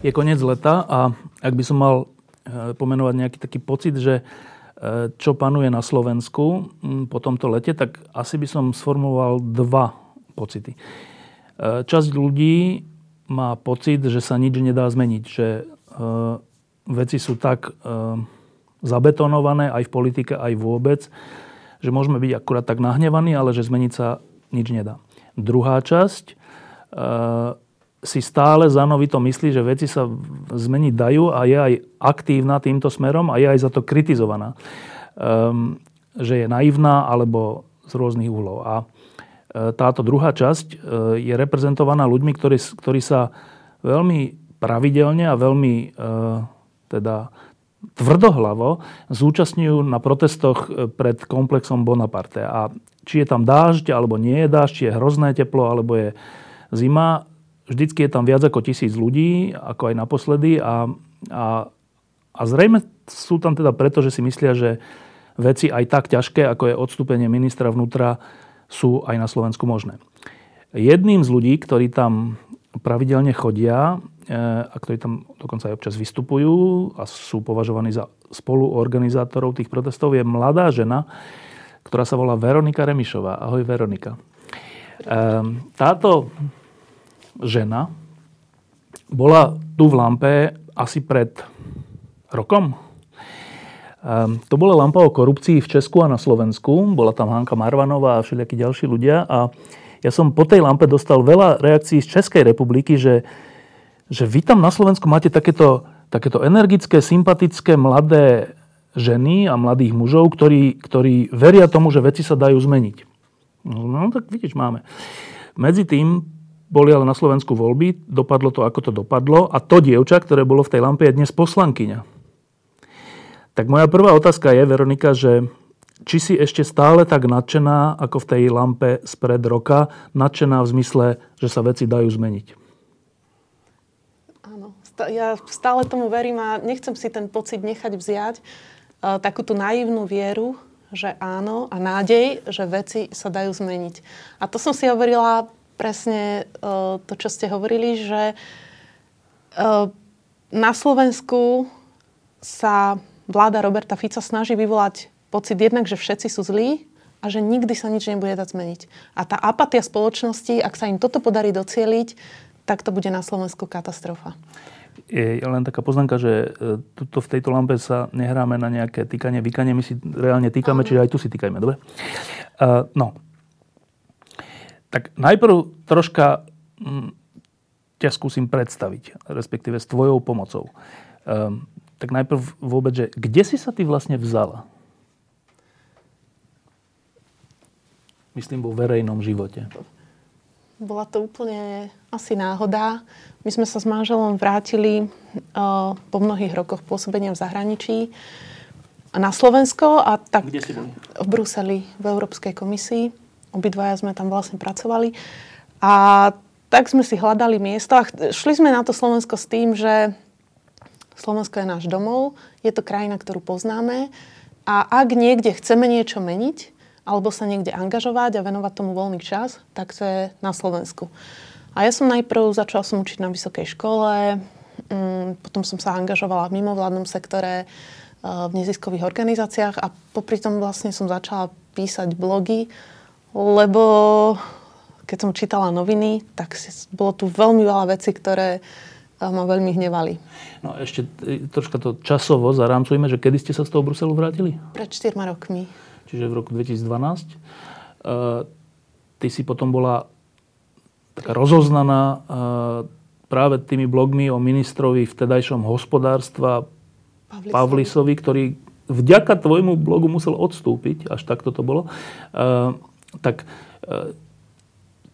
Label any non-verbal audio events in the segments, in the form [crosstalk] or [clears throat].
Je koniec leta a ak by som mal e, pomenovať nejaký taký pocit, že e, čo panuje na Slovensku po tomto lete, tak asi by som sformuloval dva pocity. E, časť ľudí má pocit, že sa nič nedá zmeniť, že veci sú tak zabetonované aj v politike, aj vôbec, že môžeme byť akurát tak nahnevaní, ale že zmeniť sa nič nedá. Druhá časť si stále zanovito myslí, že veci sa zmeniť dajú a je aj aktívna týmto smerom a je aj za to kritizovaná. Um, že je naivná alebo z rôznych úhlov. A e, táto druhá časť e, je reprezentovaná ľuďmi, ktorí, ktorí sa veľmi pravidelne a veľmi e, teda tvrdohlavo zúčastňujú na protestoch pred komplexom Bonaparte. A či je tam dážď, alebo nie je dážď, či je hrozné teplo, alebo je zima, Vždycky je tam viac ako tisíc ľudí, ako aj naposledy a, a, a zrejme sú tam teda preto, že si myslia, že veci aj tak ťažké, ako je odstúpenie ministra vnútra, sú aj na Slovensku možné. Jedným z ľudí, ktorí tam pravidelne chodia e, a ktorí tam dokonca aj občas vystupujú a sú považovaní za spoluorganizátorov tých protestov, je mladá žena, ktorá sa volá Veronika Remišová. Ahoj Veronika. E, táto žena bola tu v lampe asi pred rokom. Um, to bola lampa o korupcii v Česku a na Slovensku. Bola tam Hanka Marvanová a všelijakí ďalší ľudia. A ja som po tej lampe dostal veľa reakcií z Českej republiky, že, že vy tam na Slovensku máte takéto, takéto energické, sympatické, mladé ženy a mladých mužov, ktorí, ktorí veria tomu, že veci sa dajú zmeniť. No, no tak vidíš, máme. Medzi tým boli ale na Slovensku voľby, dopadlo to, ako to dopadlo a to dievča, ktoré bolo v tej lampe, je dnes poslankyňa. Tak moja prvá otázka je, Veronika, že či si ešte stále tak nadšená, ako v tej lampe spred roka, nadšená v zmysle, že sa veci dajú zmeniť? Áno, ja stále tomu verím a nechcem si ten pocit nechať vziať. Takú tú naivnú vieru, že áno a nádej, že veci sa dajú zmeniť. A to som si hovorila presne uh, to, čo ste hovorili, že uh, na Slovensku sa vláda Roberta Fica snaží vyvolať pocit jednak, že všetci sú zlí a že nikdy sa nič nebude dať zmeniť. A tá apatia spoločnosti, ak sa im toto podarí docieliť, tak to bude na Slovensku katastrofa. Je len taká poznámka, že e, tuto v tejto lampe sa nehráme na nejaké týkanie, vykanie, my si reálne týkame, čiže aj tu si týkajme, dobre? Uh, no, tak najprv troška hm, ťa skúsim predstaviť, respektíve s tvojou pomocou. Um, tak najprv vôbec, že kde si sa ty vlastne vzala? Myslím vo verejnom živote. Bola to úplne asi náhoda. My sme sa s manželom vrátili uh, po mnohých rokoch pôsobenia v zahraničí na Slovensko. A tak Kde si boli? V Bruseli, v Európskej komisii. Obidvaja sme tam vlastne pracovali. A tak sme si hľadali miesto a šli sme na to Slovensko s tým, že Slovensko je náš domov, je to krajina, ktorú poznáme a ak niekde chceme niečo meniť alebo sa niekde angažovať a venovať tomu voľný čas, tak to je na Slovensku. A ja som najprv začala som učiť na vysokej škole, mm, potom som sa angažovala v mimovládnom sektore, eh, v neziskových organizáciách a popri tom vlastne som začala písať blogy lebo keď som čítala noviny, tak bolo tu veľmi veľa vecí, ktoré eh, ma veľmi hnevali. No ešte e, troška to časovo zarámcujeme, že kedy ste sa z toho Bruselu vrátili? Pred 4 rokmi. Čiže v roku 2012. Uh, e, ty si potom bola taká rozoznaná uh, práve tými blogmi o ministrovi vtedajšom hospodárstva Pavlisovi, Pavlisovi ktorý vďaka tvojmu blogu musel odstúpiť, až takto to bolo. Uh, tak e,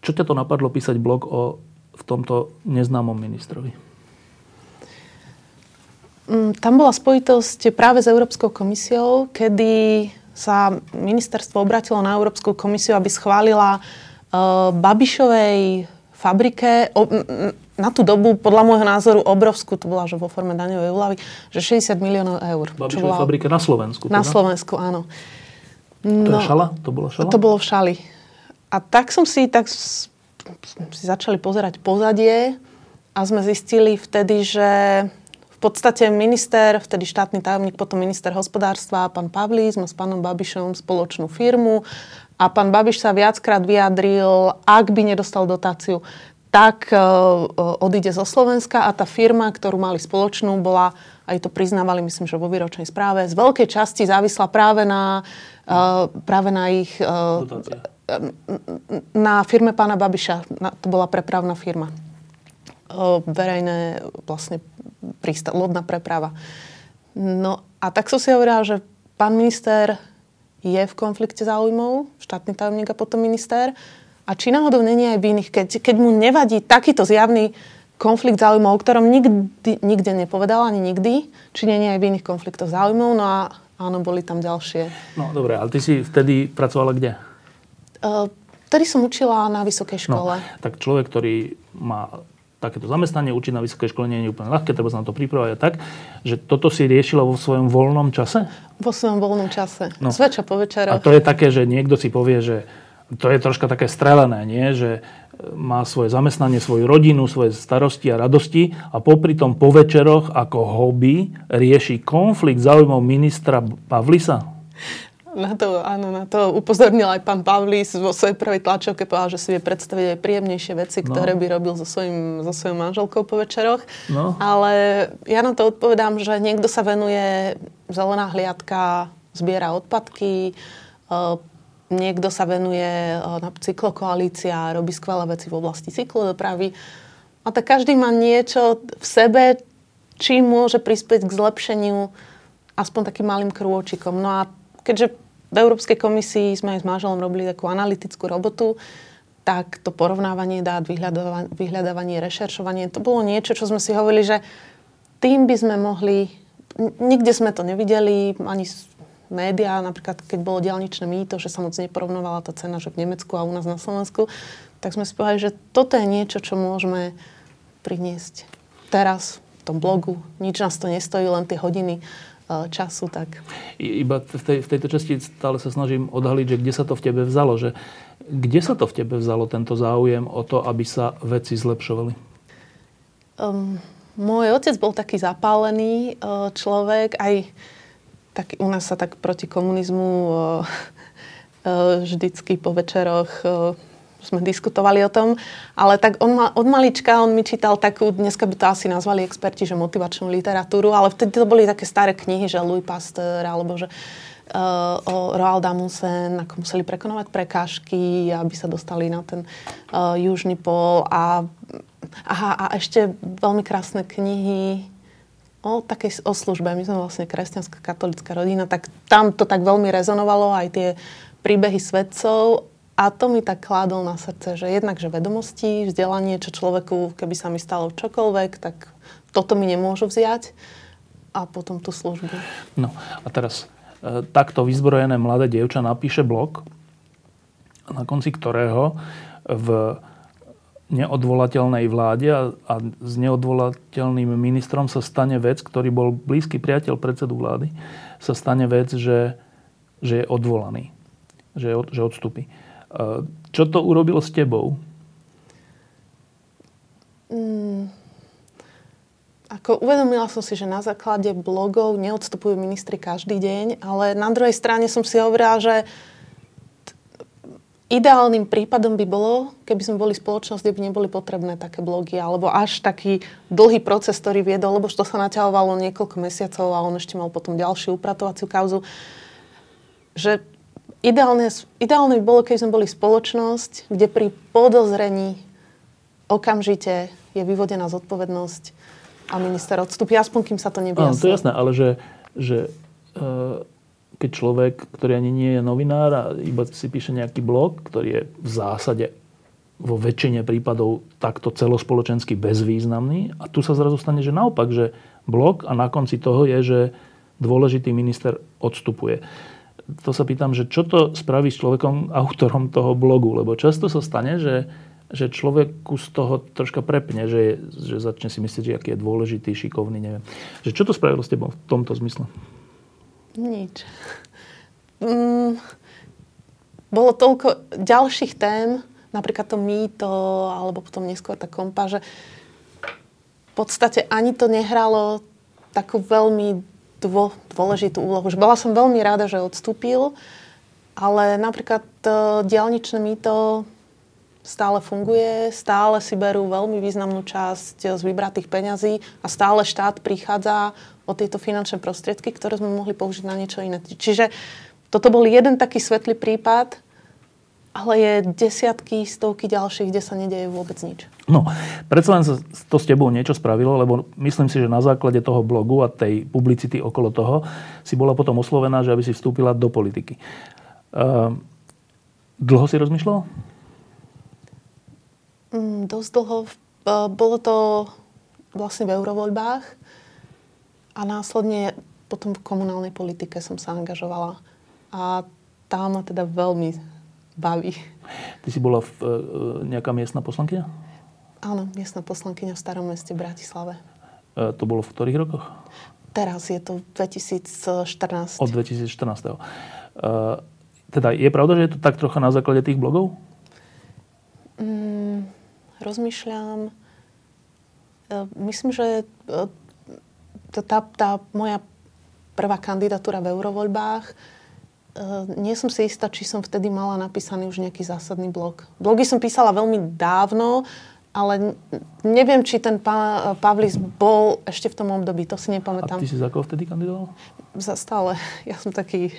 čo ťa to napadlo písať blog o v tomto neznámom ministrovi? Mm, tam bola spojitosť práve s Európskou komisiou, kedy sa ministerstvo obratilo na Európsku komisiu, aby schválila uh, Babišovej fabrike na tú dobu, podľa môjho názoru, obrovskú, to bola že vo forme daňovej úlavy, že 60 miliónov eur. Babišovej bola... fabrike na Slovensku. Teda? Na Slovensku, áno. No, to je no, šala? To bolo šala? To bolo v šali. A tak som si, tak si začali pozerať pozadie a sme zistili vtedy, že v podstate minister, vtedy štátny tajomník, potom minister hospodárstva, pán Pavlís má s pánom Babišom spoločnú firmu a pán Babiš sa viackrát vyjadril, ak by nedostal dotáciu, tak uh, odíde zo Slovenska a tá firma, ktorú mali spoločnú, bola, aj to priznávali, myslím, že vo výročnej správe, z veľkej časti závisla práve na, práve na ich... Uh, na firme pána Babiša. Na, to bola prepravná firma. verejné vlastne prísta- lodná preprava. No a tak som si hovorila, že pán minister je v konflikte záujmov, štátny tajomník a potom minister. A či náhodou není aj v iných, keď, keď mu nevadí takýto zjavný konflikt záujmov, o ktorom nikdy, nikde nepovedal ani nikdy, či nie aj v iných konfliktoch záujmov. No a áno, boli tam ďalšie. No dobre, ale ty si vtedy pracovala kde? Uh, vtedy som učila na vysokej no, škole. No, tak človek, ktorý má takéto zamestnanie, učiť na vysokej škole nie je úplne ľahké, treba sa na to pripravať a tak, že toto si riešila vo svojom voľnom čase? Vo svojom voľnom čase. No. Zvečer po večeroch. A to je také, že niekto si povie, že to je troška také strelené, nie? že má svoje zamestnanie, svoju rodinu, svoje starosti a radosti a popri tom po večeroch ako hobby rieši konflikt záujmov ministra Pavlisa? Na to, áno, na to upozornil aj pán Pavlis vo svojej prvej tlačovke, povedal, že si vie predstaviť aj príjemnejšie veci, no. ktoré by robil so, svojím, so svojou manželkou po večeroch. No. Ale ja na to odpovedám, že niekto sa venuje zelená hliadka, zbiera odpadky, uh, niekto sa venuje uh, na cyklokoalícia, robí skvelé veci v oblasti cyklodopravy. A tak každý má niečo v sebe, čím môže prispieť k zlepšeniu aspoň takým malým krôčikom. No a keďže v Európskej komisii sme aj s manželom robili takú analytickú robotu, tak to porovnávanie dát, vyhľadávanie, rešeršovanie, to bolo niečo, čo sme si hovorili, že tým by sme mohli, nikde sme to nevideli, ani médiá, napríklad keď bolo diálničné mýto, že sa moc neporovnovala tá cena, že v Nemecku a u nás na Slovensku, tak sme si povedali, že toto je niečo, čo môžeme priniesť teraz v tom blogu. Nič nás to nestojí, len tie hodiny Eh, času. Tak. Iba v, tej, v tejto časti stále sa snažím odhaliť, že kde sa to v tebe vzalo. Že kde sa to v tebe vzalo, tento záujem o to, aby sa veci zlepšovali? Um, môj otec bol taký zapálený uh, človek, aj tak, u nás sa tak proti komunizmu vždycky po večeroch sme diskutovali o tom, ale tak on ma, od malička on mi čítal takú, dneska by to asi nazvali experti, že motivačnú literatúru, ale vtedy to boli také staré knihy, že Louis Pasteur, alebo že uh, o Roald Amundsen, ako museli prekonovať prekážky, aby sa dostali na ten uh, južný pol a, aha, a ešte veľmi krásne knihy o takej o službe. My sme vlastne kresťanská katolická rodina, tak tam to tak veľmi rezonovalo, aj tie príbehy svedcov a to mi tak kládol na srdce, že jednak, že vedomosti, vzdelanie, čo človeku, keby sa mi stalo čokoľvek, tak toto mi nemôžu vziať a potom tú službu. No a teraz e, takto vyzbrojené mladé dievča napíše blog, na konci ktorého v neodvolateľnej vláde a, a s neodvolateľným ministrom sa stane vec, ktorý bol blízky priateľ predsedu vlády, sa stane vec, že, že je odvolaný, že, že odstúpi. Čo to urobilo s tebou? Mm, ako uvedomila som si, že na základe blogov neodstupujú ministri každý deň, ale na druhej strane som si hovorila, že ideálnym prípadom by bolo, keby sme boli spoločnosť, kde by neboli potrebné také blogy, alebo až taký dlhý proces, ktorý viedol, lebo to sa naťahovalo niekoľko mesiacov a on ešte mal potom ďalšiu upratovaciu kauzu. Že ideálne, ideálne by bolo, keď sme boli spoločnosť, kde pri podozrení okamžite je vyvodená zodpovednosť a minister odstúpi, aspoň kým sa to nevyjasní. Áno, to je jasné, ale že, že uh, keď človek, ktorý ani nie je novinár a iba si píše nejaký blog, ktorý je v zásade vo väčšine prípadov takto celospoločensky bezvýznamný. A tu sa zrazu stane, že naopak, že blok a na konci toho je, že dôležitý minister odstupuje. To sa pýtam, že čo to spraví s človekom, autorom toho blogu? Lebo často sa stane, že, že človeku z toho troška prepne, že, že začne si myslieť, že aký je dôležitý, šikovný, neviem. Že čo to spravilo s tebou v tomto zmysle? Nič. Mm, bolo toľko ďalších tém, napríklad to mýto, alebo potom neskôr tá kompa, že v podstate ani to nehralo takú veľmi dvo, dôležitú úlohu. Že bola som veľmi rada, že odstúpil, ale napríklad uh, diálničné mýto stále funguje, stále si berú veľmi významnú časť z vybratých peňazí a stále štát prichádza o tieto finančné prostriedky, ktoré sme mohli použiť na niečo iné. Čiže toto bol jeden taký svetlý prípad, ale je desiatky, stovky ďalších, kde sa nedeje vôbec nič. No, predsa len sa to s tebou niečo spravilo, lebo myslím si, že na základe toho blogu a tej publicity okolo toho si bola potom oslovená, že aby si vstúpila do politiky. Uh, dlho si rozmýšľala? Mm, dosť dlho. Uh, bolo to vlastne v eurovoľbách a následne potom v komunálnej politike som sa angažovala. A tá ma teda veľmi baví. Ty si bola v, e, nejaká miestna poslankyňa? Áno, miestna poslankyňa v starom meste Bratislave. E, to bolo v ktorých rokoch? Teraz je to 2014. Od 2014. E, teda je pravda, že je to tak trocha na základe tých blogov? Mm, rozmýšľam. E, myslím, že e, tá, tá moja prvá kandidatúra v eurovoľbách Uh, nie som si istá, či som vtedy mala napísaný už nejaký zásadný blog. Blogy som písala veľmi dávno, ale neviem, či ten pá, Pavlis bol ešte v tom období, to si nepamätám. A ty si za koho vtedy kandidoval? Za stále. [laughs] Ja som taký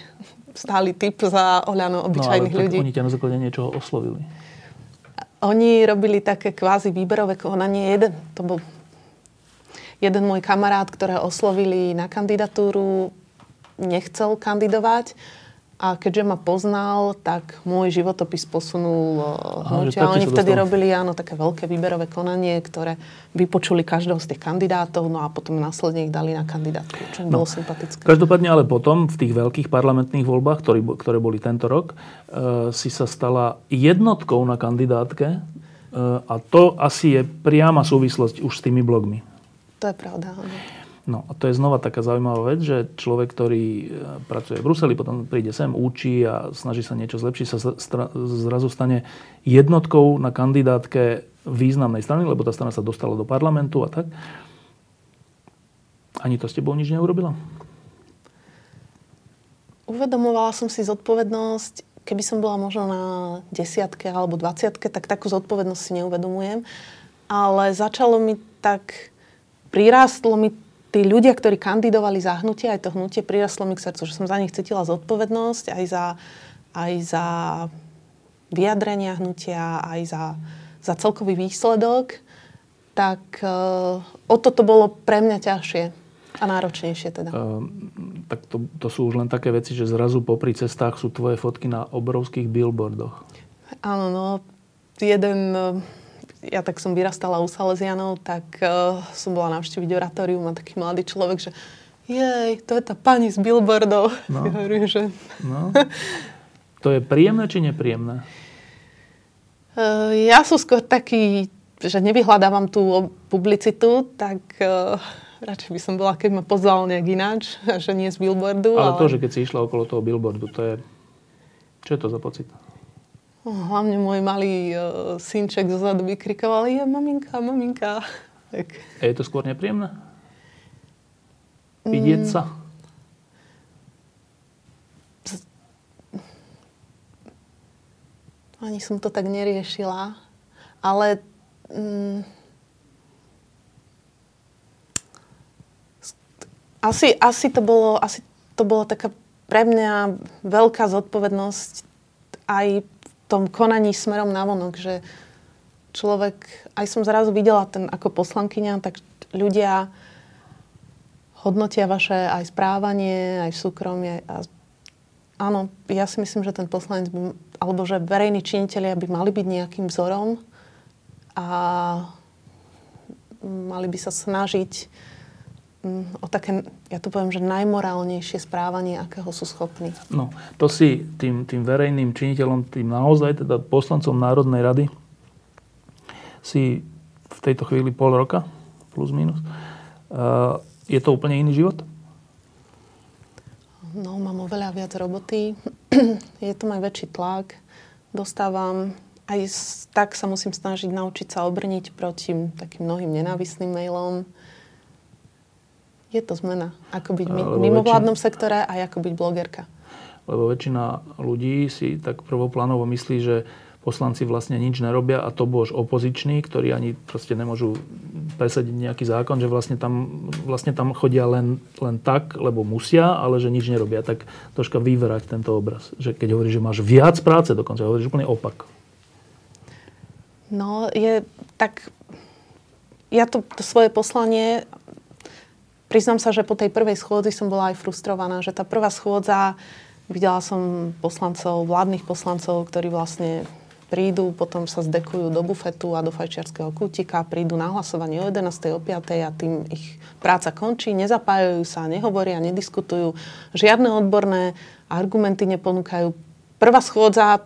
stály typ za Oľano obyčajných no, ale ľudí. oni ťa na základe niečoho oslovili. Oni robili také kvázi výberové konanie. Jeden, to bol jeden môj kamarát, ktoré oslovili na kandidatúru, nechcel kandidovať a keďže ma poznal, tak môj životopis posunul hnutie. A oni vtedy dostal. robili áno, také veľké výberové konanie, ktoré vypočuli každého z tých kandidátov, no a potom následne ich dali na kandidátku, čo im no. bolo sympatické. Každopádne ale potom v tých veľkých parlamentných voľbách, ktorý, ktoré boli tento rok, e, si sa stala jednotkou na kandidátke e, a to asi je priama súvislosť už s tými blogmi. To je pravda, áno. No a to je znova taká zaujímavá vec, že človek, ktorý e, pracuje v Bruseli, potom príde sem, učí a snaží sa niečo zlepšiť, sa zrazu stane jednotkou na kandidátke významnej strany, lebo tá strana sa dostala do parlamentu a tak. Ani to s tebou nič neurobila? Uvedomovala som si zodpovednosť, keby som bola možno na desiatke alebo dvaciatke, tak takú zodpovednosť si neuvedomujem. Ale začalo mi tak, prirástlo mi tí ľudia, ktorí kandidovali za hnutie, aj to hnutie prirastlo mi k srdcu, že som za nich cítila zodpovednosť, aj za, aj za vyjadrenia hnutia, aj za, za celkový výsledok, tak uh, o toto bolo pre mňa ťažšie a náročnejšie teda. Uh, tak to, to sú už len také veci, že zrazu popri cestách sú tvoje fotky na obrovských billboardoch. Áno, no jeden... Uh, ja tak som vyrastala u Salesianov, tak uh, som bola navštíviť oratórium a taký mladý človek, že jej, to je tá pani z billboardov. No. [laughs] Ja hovorím, že... No. [laughs] To je príjemné či nepríjemné? Uh, ja som skôr taký, že nevyhľadávam tú publicitu, tak uh, radšej by som bola, keď ma pozval nejak ináč, [laughs] že nie z billboardu. Ale, ale to, že keď si išla okolo toho billboardu, to je... Čo je to za pocit? Hlavne môj malý uh, synček zozadu vykrikoval, je maminka, maminka. [laughs] Tak. A je to skôr nepríjemné? Vidieť mm. sa? Ani som to tak neriešila. Ale mm, asi, asi, to bolo, asi to bolo taká pre mňa veľká zodpovednosť aj tom konaní smerom na vonok, že človek, aj som zrazu videla ten ako poslankyňa, tak ľudia hodnotia vaše aj správanie, aj súkromie. A áno, ja si myslím, že ten poslanec by, alebo že verejní činiteľia by mali byť nejakým vzorom a mali by sa snažiť o také, ja to poviem, že najmorálnejšie správanie, akého sú schopní. No, to si tým, tým verejným činiteľom, tým naozaj teda poslancom Národnej rady si v tejto chvíli pol roka, plus minus. Uh, je to úplne iný život? No, mám oveľa viac roboty. [clears throat] je to aj väčší tlak. Dostávam aj tak sa musím snažiť naučiť sa obrniť proti takým mnohým nenávisným mailom. Je to zmena. Ako byť v mimovládnom väčšina... sektore a ako byť blogerka. Lebo väčšina ľudí si tak prvoplánovo myslí, že poslanci vlastne nič nerobia a to bož opoziční, ktorí ani proste nemôžu presadiť nejaký zákon, že vlastne tam, vlastne tam chodia len, len tak, lebo musia, ale že nič nerobia. Tak troška vyverať tento obraz. Že keď hovoríš, že máš viac práce, dokonca hovoríš úplne opak. No, je tak... Ja to, to svoje poslanie... Priznám sa, že po tej prvej schôdzi som bola aj frustrovaná, že tá prvá schôdza... Videla som poslancov, vládnych poslancov, ktorí vlastne prídu, potom sa zdekujú do bufetu a do fajčiarského kútika, prídu na hlasovanie o 11. o 5. a tým ich práca končí, nezapájajú sa, nehovoria, nediskutujú, žiadne odborné argumenty neponúkajú. Prvá schôdza,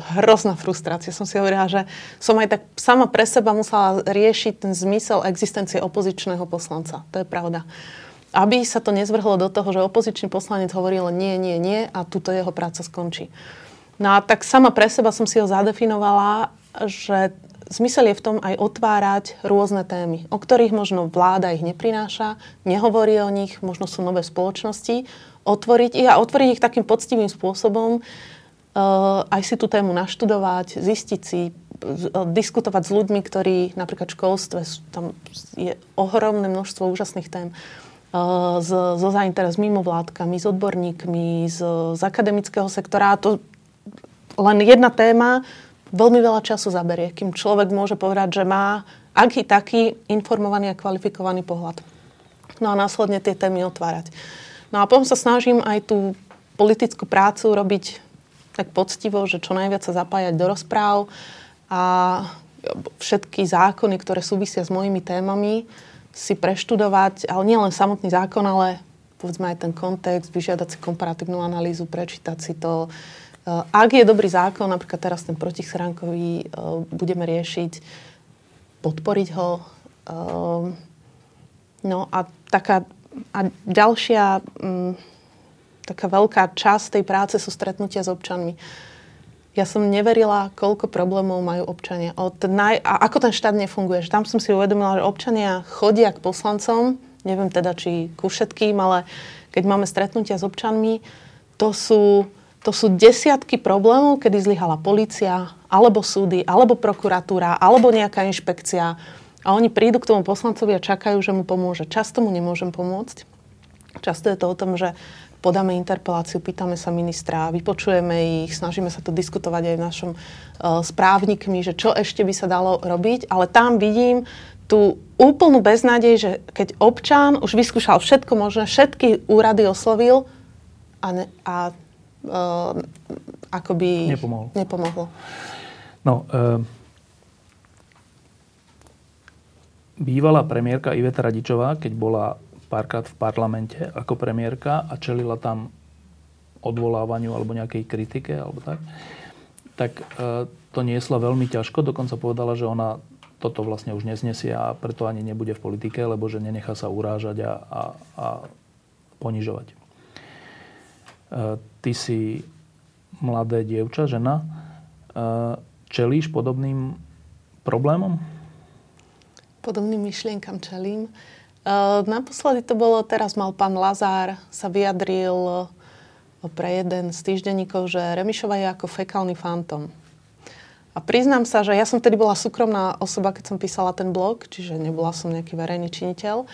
hrozná frustrácia. Som si hovorila, že som aj tak sama pre seba musela riešiť ten zmysel existencie opozičného poslanca. To je pravda. Aby sa to nezvrhlo do toho, že opozičný poslanec hovorí len nie, nie, nie a túto jeho práca skončí. No a tak sama pre seba som si ho zadefinovala, že zmysel je v tom aj otvárať rôzne témy, o ktorých možno vláda ich neprináša, nehovorí o nich, možno sú nové spoločnosti, otvoriť ich a otvoriť ich takým poctivým spôsobom, aj si tú tému naštudovať, zistiť si, uh, diskutovať s ľuďmi, ktorí napríklad v školstve, tam je ohromné množstvo úžasných tém, uh, so zainteres mimovládkami, s odborníkmi, z, z akademického sektora. To len jedna téma veľmi veľa času zaberie, kým človek môže povedať, že má aký taký informovaný a kvalifikovaný pohľad. No a následne tie témy otvárať. No a potom sa snažím aj tú politickú prácu robiť tak poctivo, že čo najviac sa zapájať do rozpráv a všetky zákony, ktoré súvisia s mojimi témami, si preštudovať, ale nie len samotný zákon, ale povedzme aj ten kontext, vyžiadať si komparatívnu analýzu, prečítať si to, Eh, ak je dobrý zákon, napríklad teraz ten protischránkový, eh, budeme riešiť, podporiť ho. Eh, no a taká a ďalšia mm, taká veľká časť tej práce sú stretnutia s občanmi. Ja som neverila, koľko problémov majú občania. Od naj, a ako ten štát nefunguje. Že tam som si uvedomila, že občania chodia k poslancom, neviem teda, či ku všetkým, ale keď máme stretnutia s občanmi, to sú to sú desiatky problémov, kedy zlyhala policia, alebo súdy, alebo prokuratúra, alebo nejaká inšpekcia. A oni prídu k tomu poslancovi a čakajú, že mu pomôže. Často mu nemôžem pomôcť. Často je to o tom, že podáme interpeláciu, pýtame sa ministra, vypočujeme ich, snažíme sa to diskutovať aj v našom uh, správnikmi, že čo ešte by sa dalo robiť, ale tam vidím tú úplnú beznádej, že keď občan už vyskúšal všetko možné, všetky úrady oslovil a, ne, a uh, akoby nepomohlo. nepomohlo. No, uh, bývalá premiérka Iveta Radičová, keď bola párkrát v parlamente ako premiérka a čelila tam odvolávaniu alebo nejakej kritike alebo tak, tak uh, to niesla veľmi ťažko. Dokonca povedala, že ona toto vlastne už neznesie a preto ani nebude v politike, lebo že nenechá sa urážať a, a, a ponižovať. Ty si mladé dievča, žena. Čelíš podobným problémom? Podobným myšlienkam čelím. Naposledy to bolo, teraz mal pán Lazár, sa vyjadril pre jeden z týždenníkov, že Remišova je ako fekálny fantom. A priznám sa, že ja som vtedy bola súkromná osoba, keď som písala ten blog, čiže nebola som nejaký verejný činiteľ.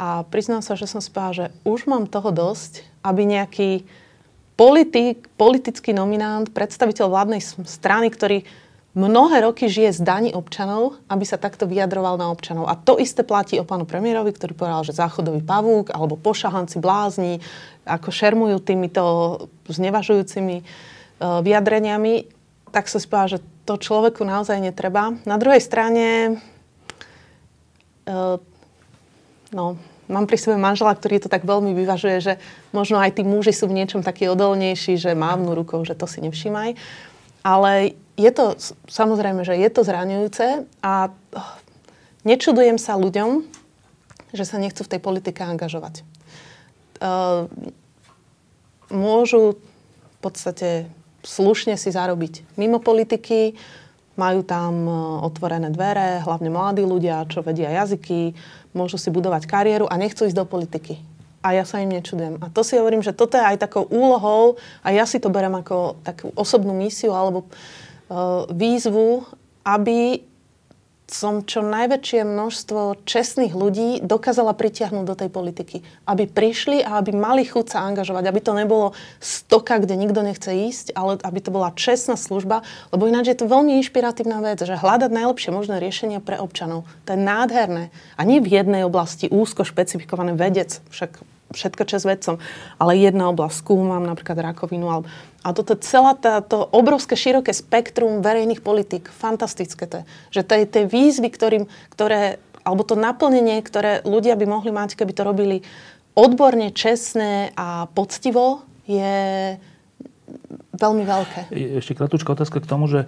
A priznám sa, že som spála, že už mám toho dosť, aby nejaký politik, politický nominant, predstaviteľ vládnej strany, ktorý mnohé roky žije z daní občanov, aby sa takto vyjadroval na občanov. A to isté platí o pánu premiérovi, ktorý povedal, že záchodový pavúk alebo pošahanci blázni, ako šermujú týmito znevažujúcimi uh, vyjadreniami. tak si povedala, že to človeku naozaj netreba. Na druhej strane, uh, no, mám pri sebe manžela, ktorý to tak veľmi vyvažuje, že možno aj tí muži sú v niečom takí odolnejší, že mávnu rukou, že to si nevšímaj. Ale je to, samozrejme, že je to zraňujúce a oh, nečudujem sa ľuďom, že sa nechcú v tej politike angažovať. Uh, môžu v podstate slušne si zarobiť mimo politiky, majú tam e, otvorené dvere, hlavne mladí ľudia, čo vedia jazyky, môžu si budovať kariéru a nechcú ísť do politiky. A ja sa im nečudujem. A to si hovorím, že toto je aj takou úlohou, a ja si to berem ako takú osobnú misiu alebo výzvu, aby som čo najväčšie množstvo čestných ľudí dokázala pritiahnuť do tej politiky. Aby prišli a aby mali chuť sa angažovať. Aby to nebolo stoka, kde nikto nechce ísť, ale aby to bola čestná služba. Lebo ináč je to veľmi inšpiratívna vec, že hľadať najlepšie možné riešenia pre občanov. To je nádherné. A nie v jednej oblasti úzko špecifikované vedec. Však všetko čas vedcom. Ale jedna oblasť, skúmam napríklad rakovinu. Ale, a toto celá táto obrovské široké spektrum verejných politik, fantastické to je. Že to je tie výzvy, ktorým, ktoré, alebo to naplnenie, ktoré ľudia by mohli mať, keby to robili odborne, čestné a poctivo, je veľmi veľké. Ešte kratučká otázka k tomu, že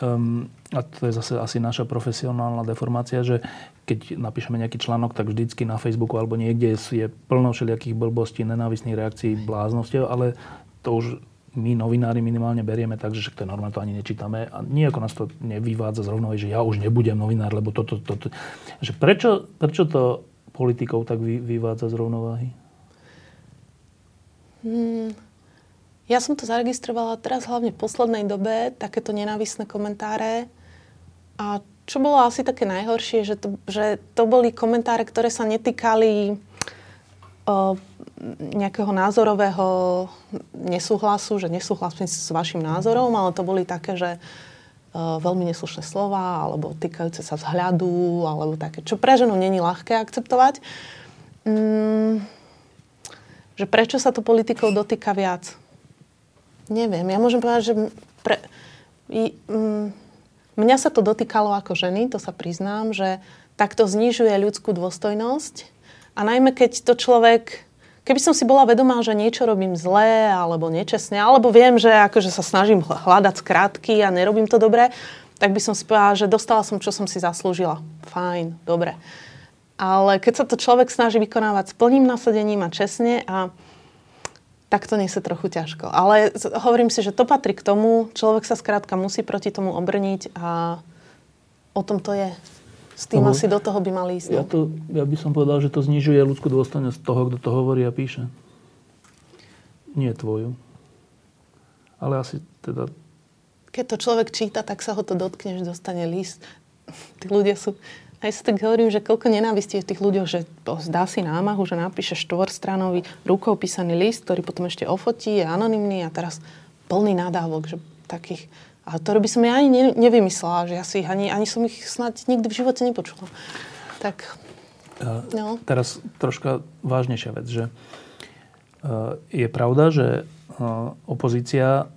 um, a to je zase asi naša profesionálna deformácia, že keď napíšeme nejaký článok, tak vždycky na Facebooku alebo niekde je plno všelijakých blbostí, nenávisných reakcií, bláznostiev, ale to už my novinári minimálne berieme tak, že to je normálne, to ani nečítame a nejako nás to nevyvádza z rovnováhy, že ja už nebudem novinár, lebo toto, toto. Že prečo, prečo to politikov tak vy, vyvádza z rovnováhy? Hmm. Ja som to zaregistrovala teraz hlavne v poslednej dobe, takéto nenávisné komentáre. A čo bolo asi také najhoršie, že to, že to boli komentáre, ktoré sa netýkali o, nejakého názorového nesúhlasu, že nesúhlasím s vašim názorom, ale to boli také, že o, veľmi neslušné slova, alebo týkajúce sa vzhľadu, alebo také, čo pre ženu není ľahké akceptovať. Mm, že prečo sa to politikov dotýka viac? Neviem. Ja môžem povedať, že pre, i, mm, Mňa sa to dotýkalo ako ženy, to sa priznám, že takto znižuje ľudskú dôstojnosť. A najmä keď to človek, keby som si bola vedomá, že niečo robím zlé alebo nečestne, alebo viem, že akože sa snažím hľadať skrátky a nerobím to dobre, tak by som si povedala, že dostala som, čo som si zaslúžila. Fajn, dobre. Ale keď sa to človek snaží vykonávať s plným nasadením a čestne a tak to nie sa trochu ťažko. Ale hovorím si, že to patrí k tomu, človek sa skrátka musí proti tomu obrniť a o tom to je. S tým Lebo asi do toho by mali ísť. Ja, no. to, ja by som povedal, že to znižuje ľudskú dôstojnosť toho, kto to hovorí a píše. Nie tvoju. Ale asi teda... Keď to človek číta, tak sa ho to dotkne, že dostane list. Tí ľudia sú aj si tak hovorím, že koľko nenávistí v tých ľuďoch, že zdá si námahu, že napíše štvorstranový rukou písaný list, ktorý potom ešte ofotí, je anonymný a teraz plný nadávok, že takých... A to by som ja ani ne, nevymyslela, že ja si ani, ani som ich snad nikdy v živote nepočula. Tak, no. Teraz troška vážnejšia vec, že je pravda, že opozícia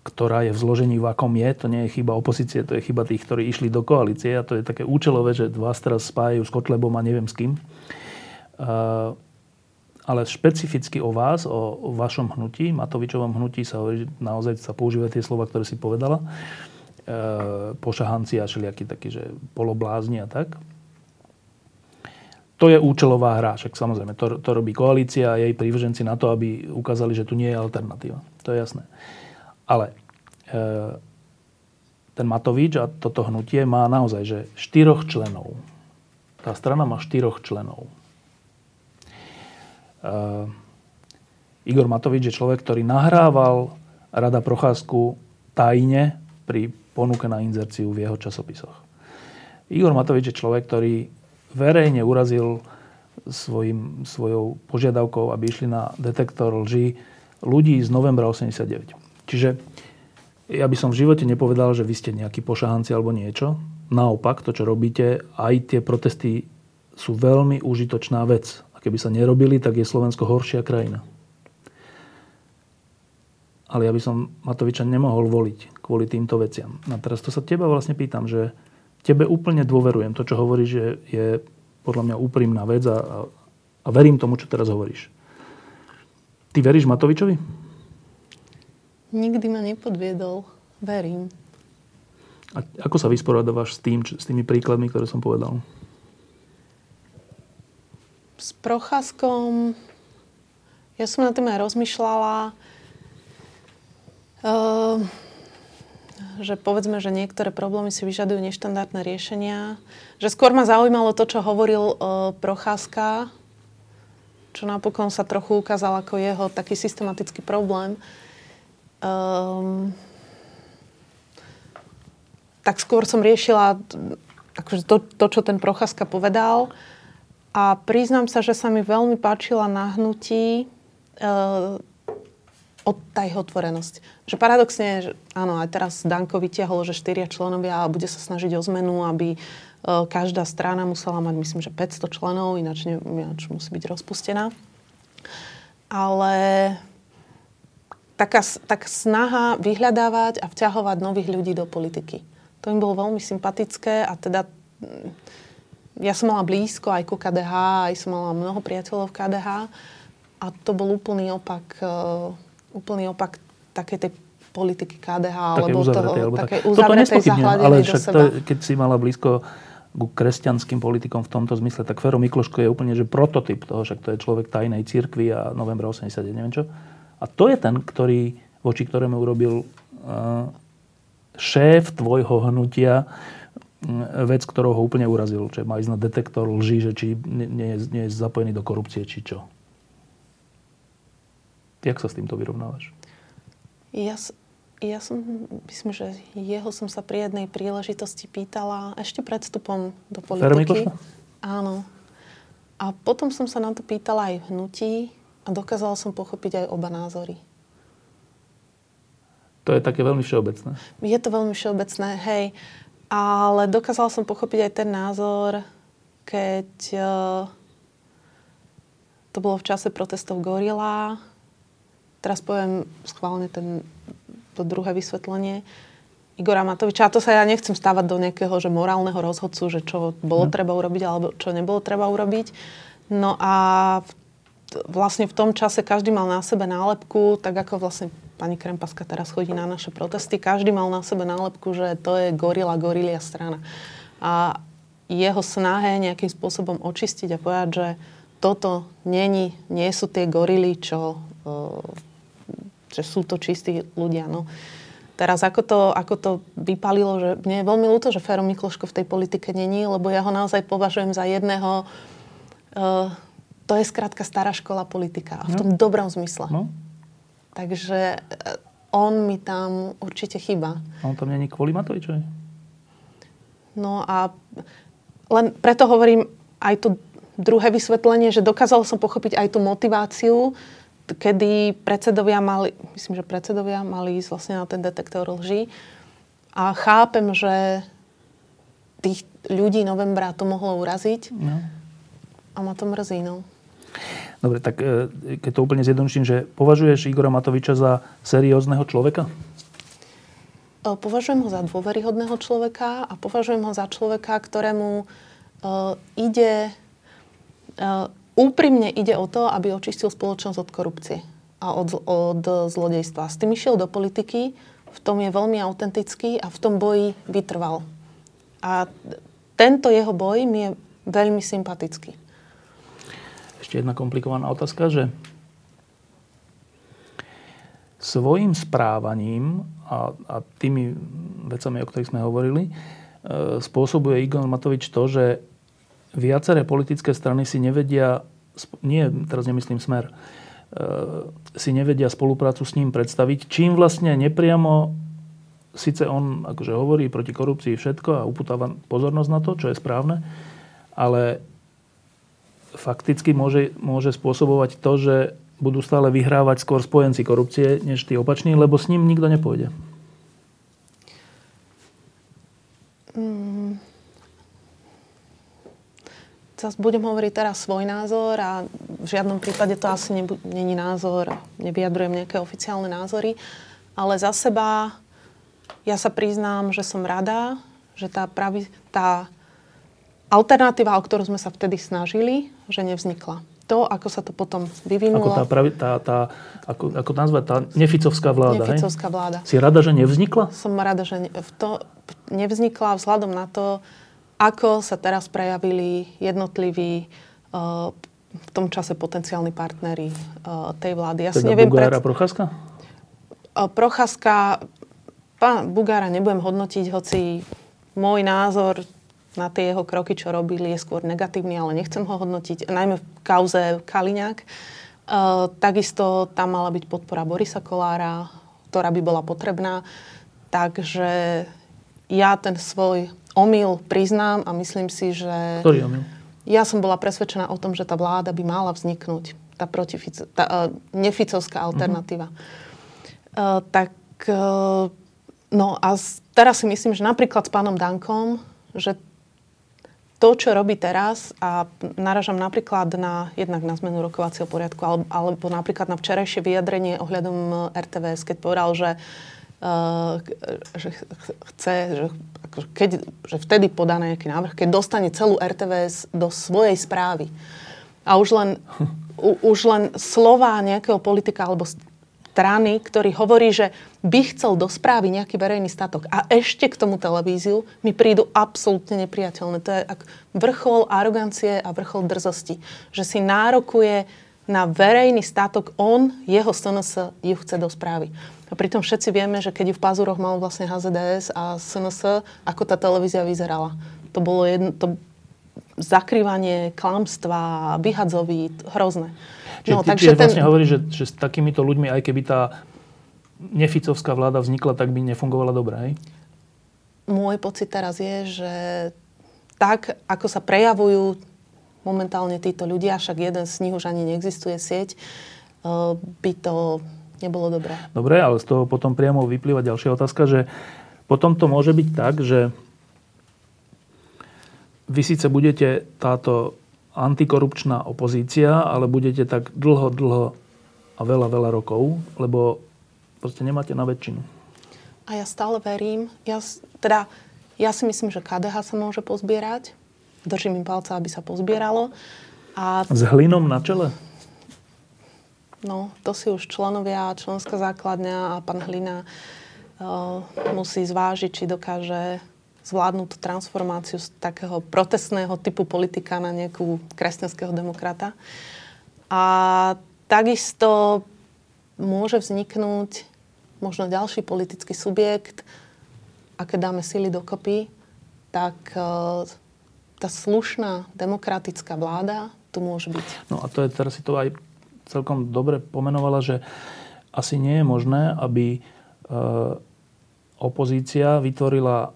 ktorá je v zložení v akom je. To nie je chyba opozície, to je chyba tých, ktorí išli do koalície. A to je také účelové, že vás teraz spájajú s Kotlebom a neviem s kým. Ale špecificky o vás, o, vašom hnutí, Matovičovom hnutí sa hovorí, naozaj sa používajú tie slova, ktoré si povedala. Pošahanci a všelijakí takí, že poloblázni a tak. To je účelová hra, však samozrejme, to, to robí koalícia a jej prívrženci na to, aby ukázali, že tu nie je alternatíva. To je jasné. Ale e, ten Matovič a toto hnutie má naozaj že štyroch členov. Tá strana má štyroch členov. E, Igor Matovič je človek, ktorý nahrával Rada Procházku tajne pri ponuke na inzerciu v jeho časopisoch. Igor Matovič je človek, ktorý verejne urazil svojim, svojou požiadavkou, aby išli na detektor lži ľudí z novembra 89. Čiže ja by som v živote nepovedal, že vy ste nejakí pošahanci alebo niečo. Naopak, to, čo robíte, aj tie protesty sú veľmi užitočná vec. A keby sa nerobili, tak je Slovensko horšia krajina. ale ja by som Matoviča nemohol voliť kvôli týmto veciam. A teraz to sa teba vlastne pýtam, že tebe úplne dôverujem. To, čo hovoríš, je, je podľa mňa úprimná vec a, a, a verím tomu, čo teraz hovoríš. Ty veríš Matovičovi? Nikdy ma nepodviedol. Verím. A ako sa vysporiadávaš s tým, s tými príkladmi, ktoré som povedal? S Procházkom ja som na tým aj rozmýšľala, uh, že povedzme, že niektoré problémy si vyžadujú neštandardné riešenia. Že skôr ma zaujímalo to, čo hovoril uh, Procházka, čo napokon sa trochu ukázal ako jeho taký systematický problém. Um, tak skôr som riešila akože to, to, čo ten Procházka povedal. A priznám sa, že sa mi veľmi páčila na hnutí uh, od tá jeho otvorenosť. Že paradoxne, že áno, aj teraz Danko vytiahol, že štyria členovia a bude sa snažiť o zmenu, aby uh, každá strana musela mať, myslím, že 500 členov, ináč, ne, ináč musí byť rozpustená. Ale taká, tak snaha vyhľadávať a vťahovať nových ľudí do politiky. To im bolo veľmi sympatické a teda mm, ja som mala blízko aj ku KDH, aj som mala mnoho priateľov v KDH a to bol úplný opak, uh, úplný opak takej tej politiky KDH, také alebo uzavretej, toho, alebo také tak. uzavretej, ale však to, keď si mala blízko ku kresťanským politikom v tomto zmysle, tak Fero Mikloško je úplne že prototyp toho, však to je človek tajnej cirkvi a novembra 89, neviem čo. A to je ten, ktorý, voči ktorému urobil uh, šéf tvojho hnutia vec, ktorou ho úplne urazil. Čiže má ísť na detektor lží, že či nie, nie, je, nie je zapojený do korupcie, či čo. Jak sa s týmto vyrovnávaš? Ja, ja som, myslím, že jeho som sa pri jednej príležitosti pýtala ešte pred vstupom do politiky. Áno. A potom som sa na to pýtala aj v hnutí a dokázala som pochopiť aj oba názory. To je také veľmi všeobecné. Je to veľmi všeobecné, hej. Ale dokázala som pochopiť aj ten názor, keď uh, to bolo v čase protestov Gorila, teraz poviem schválne ten, to druhé vysvetlenie, Igora Matoviča. A to sa ja nechcem stávať do nejakého že morálneho rozhodcu, že čo bolo no. treba urobiť alebo čo nebolo treba urobiť. No a v, vlastne v tom čase každý mal na sebe nálepku, tak ako vlastne pani Krempaska teraz chodí na naše protesty. Každý mal na sebe nálepku, že to je gorila, gorilia strana. A jeho snahe nejakým spôsobom očistiť a povedať, že toto není, nie sú tie gorily, čo že sú to čistí ľudia. No. Teraz ako to, ako to vypalilo, že mne je veľmi ľúto, že Fero Mikloško v tej politike není, lebo ja ho naozaj považujem za jedného, uh, to je skrátka stará škola politika. A v no. tom dobrom zmysle. No. Takže uh, on mi tam určite chýba. A on tam není kvôli Matovičovi? No a len preto hovorím aj to druhé vysvetlenie, že dokázal som pochopiť aj tú motiváciu, kedy predsedovia mali, myslím, že predsedovia mali ísť vlastne na ten detektor lží. A chápem, že tých ľudí novembra to mohlo uraziť. No. A ma to mrzí, no. Dobre, tak e, keď to úplne zjednoduším, že považuješ Igora Matoviča za seriózneho človeka? E, považujem ho za dôveryhodného človeka a považujem ho za človeka, ktorému uh, ide úprimne ide o to, aby očistil spoločnosť od korupcie a od, od zlodejstva. S tým išiel do politiky, v tom je veľmi autentický a v tom boji vytrval. A tento jeho boj mi je veľmi sympatický. Ešte jedna komplikovaná otázka, že svojim správaním a, a tými vecami, o ktorých sme hovorili, e, spôsobuje Igor Matovič to, že viaceré politické strany si nevedia, nie, teraz nemyslím smer, e, si nevedia spoluprácu s ním predstaviť, čím vlastne nepriamo síce on akože hovorí proti korupcii všetko a uputáva pozornosť na to, čo je správne, ale fakticky môže, môže spôsobovať to, že budú stále vyhrávať skôr spojenci korupcie, než tí opační, lebo s ním nikto nepôjde. Mm. zase budem hovoriť teraz svoj názor a v žiadnom prípade to asi není názor, nevyjadrujem nejaké oficiálne názory, ale za seba ja sa priznám, že som rada, že tá, pravi, tá alternatíva, o ktorú sme sa vtedy snažili, že nevznikla. To, ako sa to potom vyvinulo... Ako tá, pravi, tá, tá ako, ako nazvať, tá neficovská vláda, Neficovská hej? vláda. Si rada, že nevznikla? Som rada, že v to nevznikla vzhľadom na to, ako sa teraz prejavili jednotliví uh, v tom čase potenciálni partnery uh, tej vlády. Ja teda si neviem Bugár a Procházka? Uh, Procházka, pán Bugára nebudem hodnotiť, hoci môj názor na tie jeho kroky, čo robili, je skôr negatívny, ale nechcem ho hodnotiť, najmä v kauze Kaliňák. Uh, takisto tam mala byť podpora Borisa Kolára, ktorá by bola potrebná. Takže ja ten svoj omyl priznám a myslím si, že... Ktorý omyl? Ja som bola presvedčená o tom, že tá vláda by mala vzniknúť. Tá, protifico, tá uh, neficovská alternatíva. Uh-huh. Uh, tak, uh, no a teraz si myslím, že napríklad s pánom Dankom, že to, čo robí teraz, a naražam napríklad na, jednak na zmenu rokovacieho poriadku, alebo, alebo napríklad na včerajšie vyjadrenie ohľadom RTVS, keď povedal, že uh, že chce, že, keď, že vtedy podá nejaký návrh, keď dostane celú RTVS do svojej správy. A už len, u, už len slova nejakého politika alebo strany, ktorý hovorí, že by chcel do správy nejaký verejný statok a ešte k tomu televíziu, mi prídu absolútne nepriateľné. To je vrchol arogancie a vrchol drzosti. Že si nárokuje na verejný statok on, jeho SNS ju chce do správy. A pritom všetci vieme, že keď ju v Pazuroch mal vlastne HZDS a SNS, ako tá televízia vyzerala. To bolo jedno, to zakrývanie klamstva, vyhadzový, hrozné. Čiže no, ty, takže ten... vlastne hovorí, že, že s takýmito ľuďmi, aj keby tá neficovská vláda vznikla, tak by nefungovala dobre, hej? Môj pocit teraz je, že tak, ako sa prejavujú momentálne títo ľudia, však jeden z nich už ani neexistuje sieť, eh, by to nebolo dobré. Dobre, ale z toho potom priamo vyplýva ďalšia otázka, že potom to môže byť tak, že vy síce budete táto antikorupčná opozícia, ale budete tak dlho, dlho a veľa, veľa rokov, lebo proste nemáte na väčšinu. A ja stále verím, ja, teda ja si myslím, že KDH sa môže pozbierať. Držím im palca, aby sa pozbieralo. A... S hlinom na čele? No, to si už členovia, členská základňa a pán Hlina uh, musí zvážiť, či dokáže zvládnuť tú transformáciu z takého protestného typu politika na nejakú kresťanského demokrata. A takisto môže vzniknúť možno ďalší politický subjekt a keď dáme sily dokopy, tak uh, tá slušná demokratická vláda tu môže byť. No a to je, teraz si to aj celkom dobre pomenovala, že asi nie je možné, aby e, opozícia vytvorila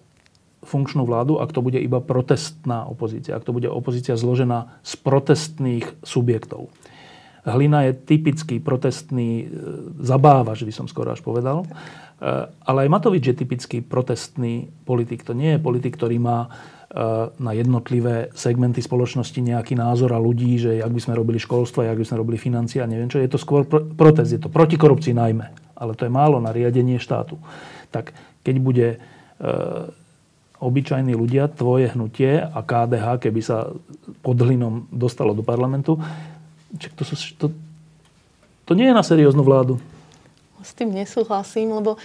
funkčnú vládu, ak to bude iba protestná opozícia, ak to bude opozícia zložená z protestných subjektov. Hlina je typický protestný e, zabávač, by som skoro až povedal. E, ale aj Matovič je typický protestný politik. To nie je politik, ktorý má Eh, na jednotlivé segmenty spoločnosti nejaký názor a ľudí, že ak by sme robili školstvo, jak by sme robili financie a neviem čo. Je to skôr protest, je to proti korupcii najmä, ale to je málo na riadenie štátu. Tak keď bude e, obyčajní ľudia, tvoje hnutie a KDH, keby sa pod hlinom dostalo do parlamentu, to, sú, to, to nie je na serióznu vládu. S tým nesúhlasím, lebo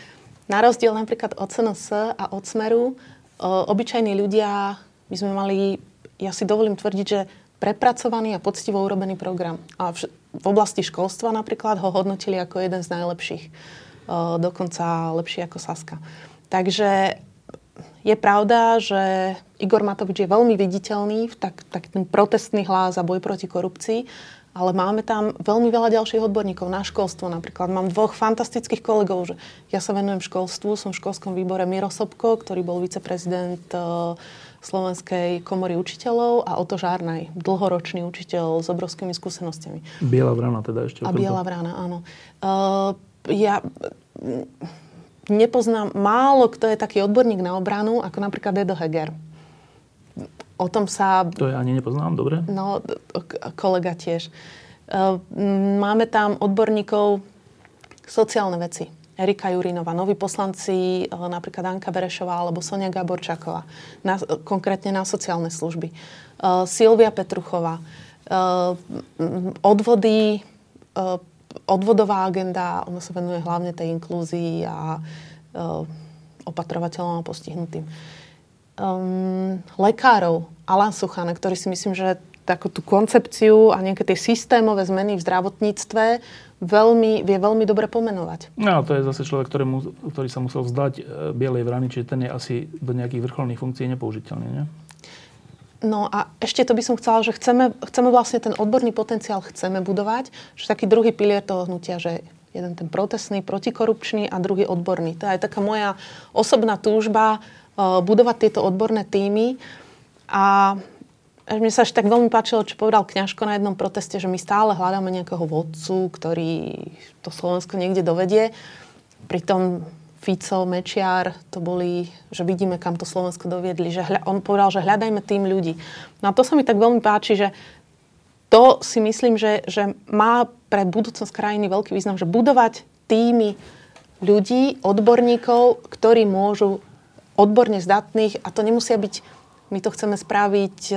na rozdiel napríklad od SNS a od Smeru, obyčajní ľudia by sme mali, ja si dovolím tvrdiť, že prepracovaný a poctivo urobený program. A v, v oblasti školstva napríklad ho hodnotili ako jeden z najlepších. Dokonca lepší ako Saska. Takže je pravda, že Igor Matovič je veľmi viditeľný, tak, tak ten protestný hlas a boj proti korupcii, ale máme tam veľmi veľa ďalších odborníkov na školstvo napríklad. Mám dvoch fantastických kolegov, že ja sa venujem školstvu, som v školskom výbore Miro Sobko, ktorý bol viceprezident e, Slovenskej komory učiteľov a Oto Žárnaj, dlhoročný učiteľ s obrovskými skúsenostiami. Biela vrana teda ešte. A Biela vrana, áno. Uh, ja nepoznám málo, kto je taký odborník na obranu, ako napríklad Edo Heger o tom sa... To ja ani nepoznám, dobre? No, kolega tiež. Máme tam odborníkov sociálne veci. Erika Jurinová, noví poslanci, napríklad Anka Berešová alebo Sonia Gaborčáková, na, konkrétne na sociálne služby. Silvia Petruchová, odvody, odvodová agenda, ona sa venuje hlavne tej inklúzii a opatrovateľom a postihnutým um, lekárov, Alan Suchane, ktorý si myslím, že takú tú koncepciu a nejaké tie systémové zmeny v zdravotníctve veľmi, vie veľmi dobre pomenovať. No, to je zase človek, ktorému, ktorý sa musel vzdať e, bielej vrany, čiže ten je asi do nejakých vrcholných funkcií nepoužiteľný, nie? No a ešte to by som chcela, že chceme, chceme vlastne ten odborný potenciál chceme budovať, že taký druhý pilier toho hnutia, že jeden ten protestný, protikorupčný a druhý odborný. To je aj taká moja osobná túžba, Eh, budovať tieto odborné týmy. A mne sa až tak veľmi páčilo, čo povedal Kňažko na jednom proteste, že my stále hľadáme nejakého vodcu, ktorý to Slovensko niekde dovedie. Pritom Fico, Mečiar, to boli, že vidíme, kam to Slovensko doviedli. Že hľa, on povedal, že hľadajme tým ľudí. No a to sa mi tak veľmi páči, že to si myslím, že, že má pre budúcnosť krajiny veľký význam, že budovať týmy ľudí, odborníkov, ktorí môžu odborne zdatných a to nemusia byť, my to chceme spraviť e,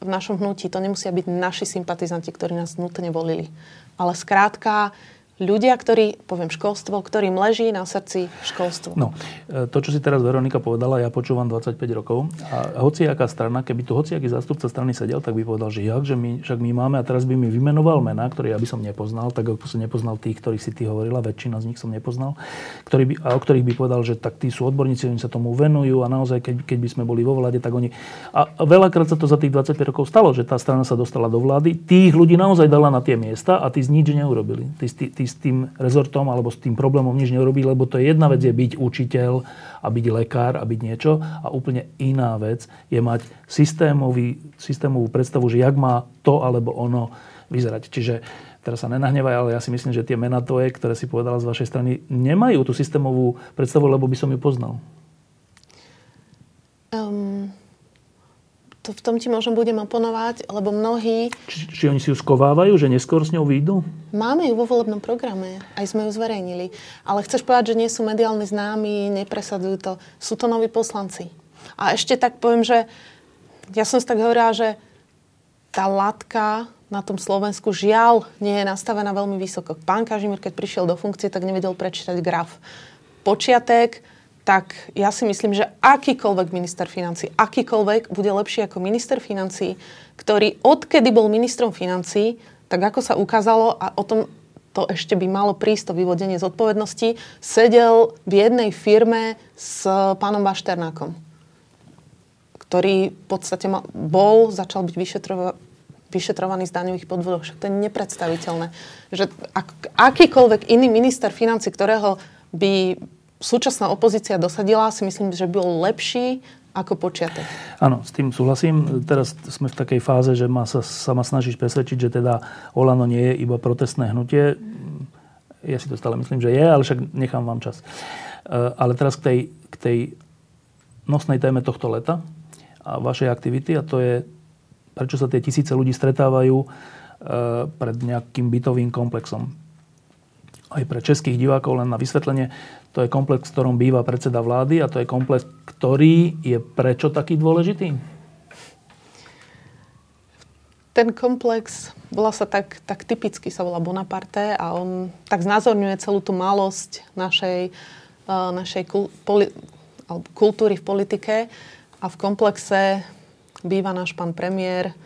v našom hnutí, to nemusia byť naši sympatizanti, ktorí nás nutne volili. Ale skrátka, ľudia, ktorí, poviem školstvo, ktorým leží na srdci školstvo. No, e, to, čo si teraz Veronika povedala, ja počúvam 25 rokov a hociaká strana, keby tu hociaký zástupca strany sedel, tak by povedal, že jak, že my, však my máme a teraz by mi vymenoval mená, ktoré ja by som nepoznal, tak ako som nepoznal tých, ktorých si ty hovorila, väčšina z nich som nepoznal, ktorý by, a o ktorých by povedal, že tak tí sú odborníci, oni sa tomu venujú a naozaj, keď, keď by sme boli vo vláde, tak oni... A veľakrát sa to za tých 25 rokov stalo, že tá strana sa dostala do vlády, tých ľudí naozaj dala na tie miesta a tí z nič neurobili. Tí, tí, tí s tým rezortom alebo s tým problémom nič neurobí, lebo to je jedna vec je byť učiteľ a byť lekár a byť niečo a úplne iná vec je mať systémový, systémovú predstavu, že jak má to alebo ono vyzerať. Čiže teraz sa nenahnevaj, ale ja si myslím, že tie mená tvoje, ktoré si povedala z vašej strany, nemajú tú systémovú predstavu, lebo by som ju poznal. Um, to v tom ti možno budem oponovať, lebo mnohí... Či, či oni si ju skovávajú, že neskôr s ňou výjdu? Máme ju vo volebnom programe, aj sme ju zverejnili. Ale chceš povedať, že nie sú mediálne známi, nepresadzujú to. Sú to noví poslanci. A ešte tak poviem, že ja som si tak hovorila, že tá latka na tom Slovensku žiaľ nie je nastavená veľmi vysoko. Pán Kažimír, keď prišiel do funkcie, tak nevedel prečítať graf. Počiatek, tak ja si myslím, že akýkoľvek minister financí, akýkoľvek bude lepší ako minister financí, ktorý odkedy bol ministrom financí, tak ako sa ukázalo, a o tom to ešte by malo prísť to vyvodenie zodpovednosti, sedel v jednej firme s pánom Bašternákom, ktorý v podstate bol, začal byť vyšetrova, vyšetrovaný z daňových podvodov. Však to je nepredstaviteľné. Že ak, akýkoľvek iný minister financí, ktorého by súčasná opozícia dosadila, si myslím, že bol lepší ako počiatok. Áno, s tým súhlasím. Teraz sme v takej fáze, že ma sa, sa ma presvedčiť, že teda Olano nie je iba protestné hnutie. Ja si to stále myslím, že je, ale však nechám vám čas. E, ale teraz k tej, k tej nosnej téme tohto leta a vašej aktivity a to je, prečo sa tie tisíce ľudí stretávajú e, pred nejakým bytovým komplexom aj pre českých divákov len na vysvetlenie. To je komplex, v ktorom býva predseda vlády a to je komplex, ktorý je prečo taký dôležitý? Ten komplex volá sa tak, tak typicky, sa volá Bonaparte a on tak znázorňuje celú tú malosť našej, uh, našej kul, poli, kultúry v politike a v komplexe býva náš pán premiér,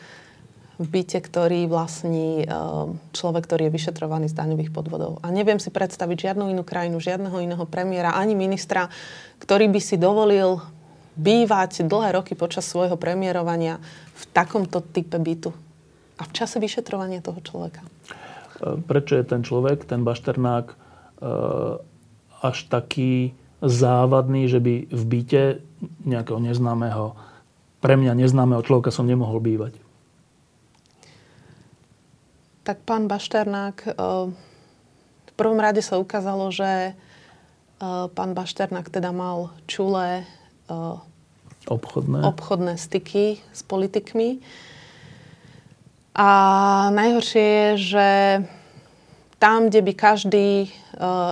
v byte, ktorý vlastní eh, človek, ktorý je vyšetrovaný z daňových podvodov. A neviem si predstaviť žiadnu inú krajinu, žiadneho iného premiéra ani ministra, ktorý by si dovolil bývať dlhé roky počas svojho premiérovania v takomto type bytu. A v čase vyšetrovania toho človeka. Eh, prečo je ten človek, ten Bašternák, eh, až taký závadný, že by v byte nejakého neznámeho, pre mňa neznámeho človeka som nemohol bývať? Tak pán Bašternák, eh, v prvom rade sa ukázalo, že eh, pán Bašternák teda mal čulé, eh, obchodné, obchodné styky s politikmi. A najhoršie je, že tam, kde by každý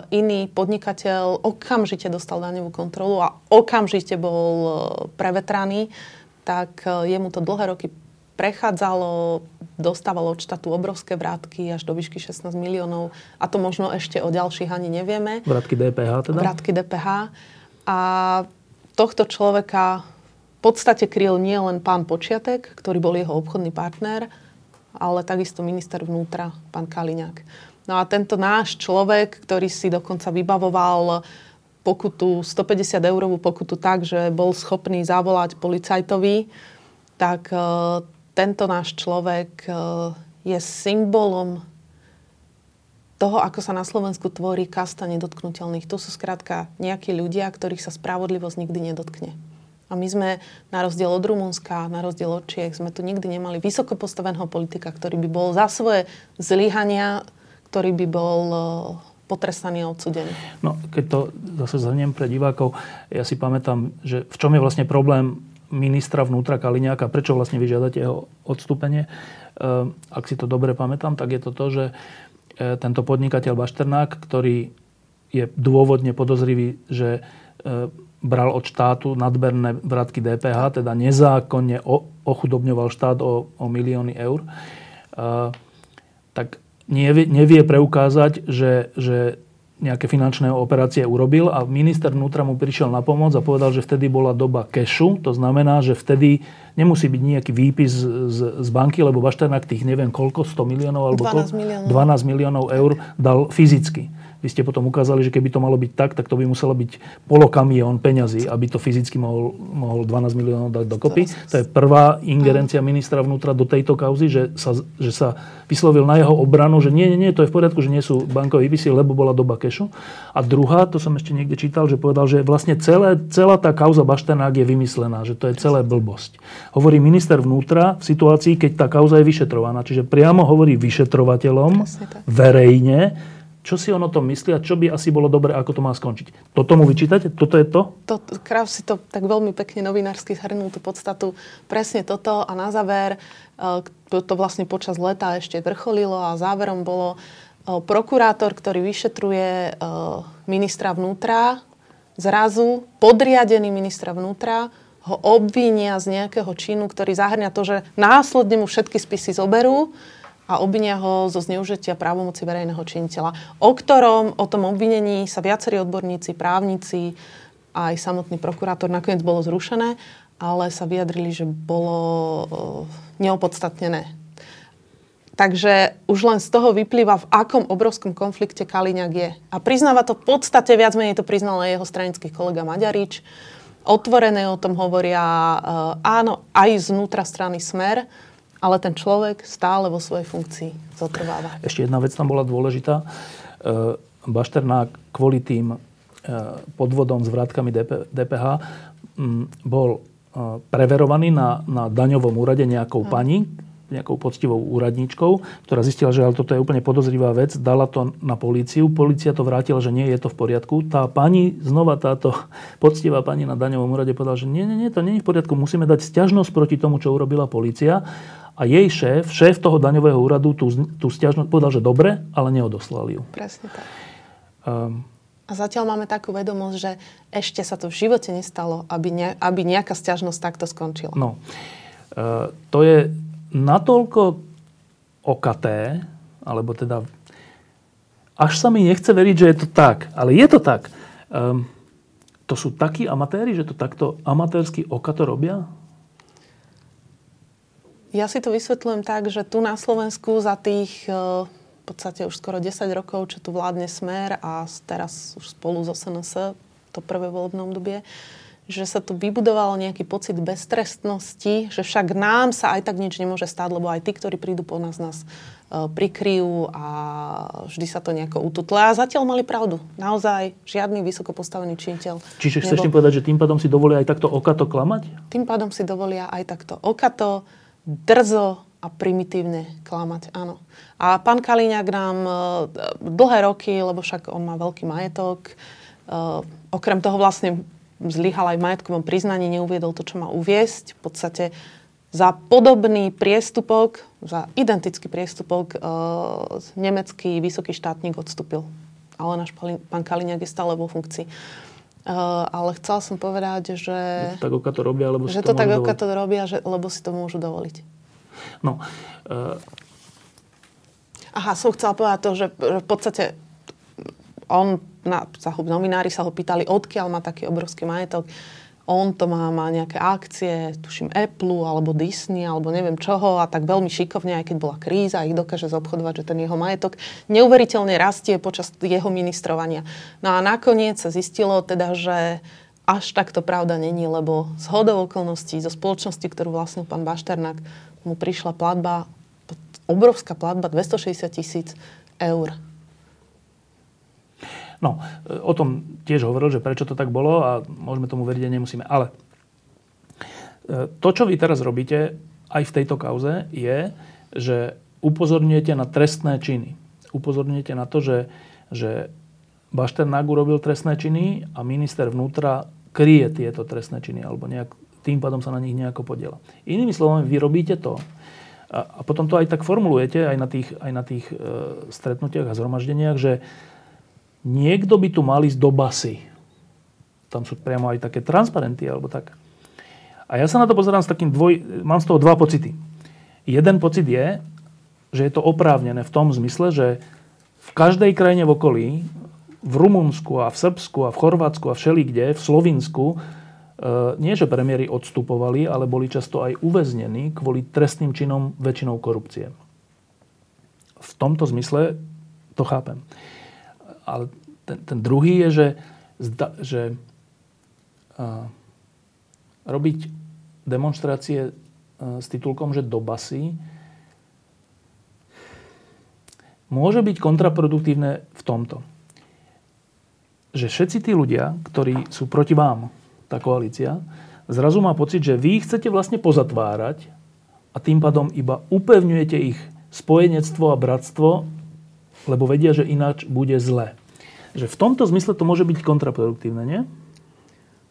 iný podnikateľ okamžite dostal daňovú kontrolu a okamžite bol prevetraný, tak jemu to dlhé roky prechádzalo, dostávalo od štátu obrovské vrátky až do výšky 16 miliónov a to možno ešte o ďalších ani nevieme. Vrátky DPH teda? Vrátky DPH. A tohto človeka v podstate kryl nie len pán Počiatek, ktorý bol jeho obchodný partner, ale takisto minister vnútra, pán Kaliňák. No a tento náš človek, ktorý si dokonca vybavoval pokutu, 150 eurovú pokutu tak, že bol schopný zavolať policajtovi, tak uh, tento náš človek uh, je symbolom toho, ako sa na Slovensku tvorí kasta nedotknutelných. To sú skrátka nejakí ľudia, ktorých sa spravodlivosť nikdy nedotkne. A my sme, na rozdiel od Rumunska, na rozdiel od Čiech, sme tu nikdy nemali vysoko postaveného politika, ktorý by bol za svoje zlyhania ktorý by bol e, potrestaný a odsudený. No, keď to zase zhrniem pre divákov, ja si pamätám, že v čom je vlastne problém ministra vnútra Kaliňáka, prečo vlastne vyžiadate jeho odstúpenie. E, ak si to dobre pamätám, tak je to to, že e, tento podnikateľ Bašternák, ktorý je dôvodne podozrivý, že bral od štátu nadberné vratky DPH, teda nezákonne ochudobňoval štát o, o milióny eur, tak nevie, nevie preukázať, že, že nejaké finančné operácie urobil a minister vnútra mu prišiel na pomoc a povedal, že vtedy bola doba kešu, to znamená, že vtedy nemusí byť nejaký výpis z, z banky, lebo Bašternák tých neviem koľko, 100 miliónov alebo 12 miliónov. 12 miliónov eur dal fyzicky. Vy ste potom ukázali, že keby to malo byť tak, tak to by muselo byť polokamión peňazí, aby to fyzicky mohol, mohol 12 miliónov dať dokopy. To je prvá ingerencia ministra vnútra do tejto kauzy, že sa, že sa vyslovil na jeho obranu, že nie, nie, nie, to je v poriadku, že nie sú bankové výpisy, lebo bola doba kešu. A druhá, to som ešte niekde čítal, že povedal, že vlastne celé, celá tá kauza Baštenák je vymyslená, že to je celé blbosť. Hovorí minister vnútra v situácii, keď tá kauza je vyšetrovaná. Čiže priamo hovorí vyšetrovateľom verejne, čo si on o tom myslí a čo by asi bolo dobre, ako to má skončiť. Toto mu vyčítate? Toto je to? to Krav si to tak veľmi pekne novinársky zhrnul tú podstatu. Presne toto a na záver, e, to, to vlastne počas leta ešte vrcholilo a záverom bolo e, prokurátor, ktorý vyšetruje e, ministra vnútra, zrazu podriadený ministra vnútra ho obvinia z nejakého činu, ktorý zahrňa to, že následne mu všetky spisy zoberú a obvinia ho zo zneužitia právomoci verejného činiteľa, o ktorom, o tom obvinení sa viacerí odborníci, právnici aj samotný prokurátor nakoniec bolo zrušené, ale sa vyjadrili, že bolo e, neopodstatnené. Takže už len z toho vyplýva, v akom obrovskom konflikte Kaliňák je. A priznáva to v podstate, viac menej to priznal aj jeho stranický kolega Maďarič. Otvorené o tom hovoria e, áno, aj znútra strany Smer, ale ten človek stále vo svojej funkcii zotrváva. Ešte jedna vec tam bola dôležitá. E, Bašternák kvôli tým e, podvodom s vrátkami DPH bol e, preverovaný na, na daňovom úrade nejakou pani, nejakou poctivou úradníčkou, ktorá zistila, že ale toto je úplne podozrivá vec, dala to na políciu, polícia to vrátila, že nie je to v poriadku. Tá pani, znova táto [laughs] poctivá pani na daňovom úrade povedala, že nie, nie, nie, to nie je v poriadku, musíme dať stiažnosť proti tomu, čo urobila polícia. A jej šéf, šéf toho daňového úradu, tú, tú stiažnosť povedal, že dobre, ale neodoslal ju. Presne tak. Um, a zatiaľ máme takú vedomosť, že ešte sa to v živote nestalo, aby, ne, aby nejaká stiažnosť takto skončila. No, uh, to je natoľko okaté, alebo teda až sa mi nechce veriť, že je to tak, ale je to tak. Um, to sú takí amatéri, že to takto amatérsky okato robia? Ja si to vysvetľujem tak, že tu na Slovensku za tých e, v podstate už skoro 10 rokov, čo tu vládne Smer a teraz už spolu z SNS, to prvé volebné obdobie, že sa tu vybudoval nejaký pocit beztrestnosti, že však nám sa aj tak nič nemôže stať, lebo aj tí, ktorí prídu po nás, nás e, prikryjú a vždy sa to nejako ututle. A zatiaľ mali pravdu. Naozaj žiadny vysoko postavený činiteľ. Čiže chceš tým povedať, že tým pádom si dovolia aj takto okato klamať? Tým pádom si dovolia aj takto okato drzo a primitívne klamať, áno. A pán Kaliňák nám uh, dlhé roky, lebo však on má veľký majetok, uh, okrem toho vlastne zlyhal aj v majetkovom priznaní, neuviedol to, čo má uviesť. V podstate za podobný priestupok, za identický priestupok e, nemecký vysoký štátnik odstúpil. Ale náš pán Kaliňák je stále vo funkcii. Uh, ale chcela som povedať, že... Že to tak oka to robia, lebo že si to, to tak oka to robia, že, lebo si to môžu dovoliť. No. Uh... Aha, som chcela povedať to, že, v podstate on, na, sa ho, novinári sa ho pýtali, odkiaľ má taký obrovský majetok. On to má, má nejaké akcie, tuším Apple alebo Disney alebo neviem čoho a tak veľmi šikovne, aj keď bola kríza, ich dokáže zobchodovať, že ten jeho majetok neuveriteľne rastie počas jeho ministrovania. No a nakoniec sa zistilo teda, že až tak to pravda není, lebo z hodou okolností, zo spoločnosti, ktorú vlastnil pán Bašternák, mu prišla platba, obrovská platba, 260 tisíc eur No, o tom tiež hovoril, že prečo to tak bolo a môžeme tomu veriť a nemusíme. Ale e, to, čo vy teraz robíte aj v tejto kauze, je, že upozorňujete na trestné činy. Upozorňujete na to, že, že Bašternák urobil trestné činy a minister vnútra kryje tieto trestné činy alebo nejak, tým pádom sa na nich nejako podiela. Inými slovami, vy robíte to a potom to aj tak formulujete aj na tých, aj na tých e, stretnutiach a zhromaždeniach, že niekto by tu mal ísť do basy. Tam sú priamo aj také transparenty alebo tak. A ja sa na to pozerám s takým dvoj... Mám z toho dva pocity. Jeden pocit je, že je to oprávnené v tom zmysle, že v každej krajine v okolí, v Rumunsku a v Srbsku a v Chorvátsku a všelikde, v Slovinsku, e, nie že premiéry odstupovali, ale boli často aj uväznení kvôli trestným činom väčšinou korupcie. V tomto zmysle to chápem. Ale ten, ten druhý je, že, zda, že a, robiť demonstrácie a, s titulkom, že do basy môže byť kontraproduktívne v tomto. Že všetci tí ľudia, ktorí sú proti vám, tá koalícia, zrazu má pocit, že vy ich chcete vlastne pozatvárať a tým pádom iba upevňujete ich spojenectvo a bratstvo lebo vedia, že ináč bude zle. Že v tomto zmysle to môže byť kontraproduktívne, nie?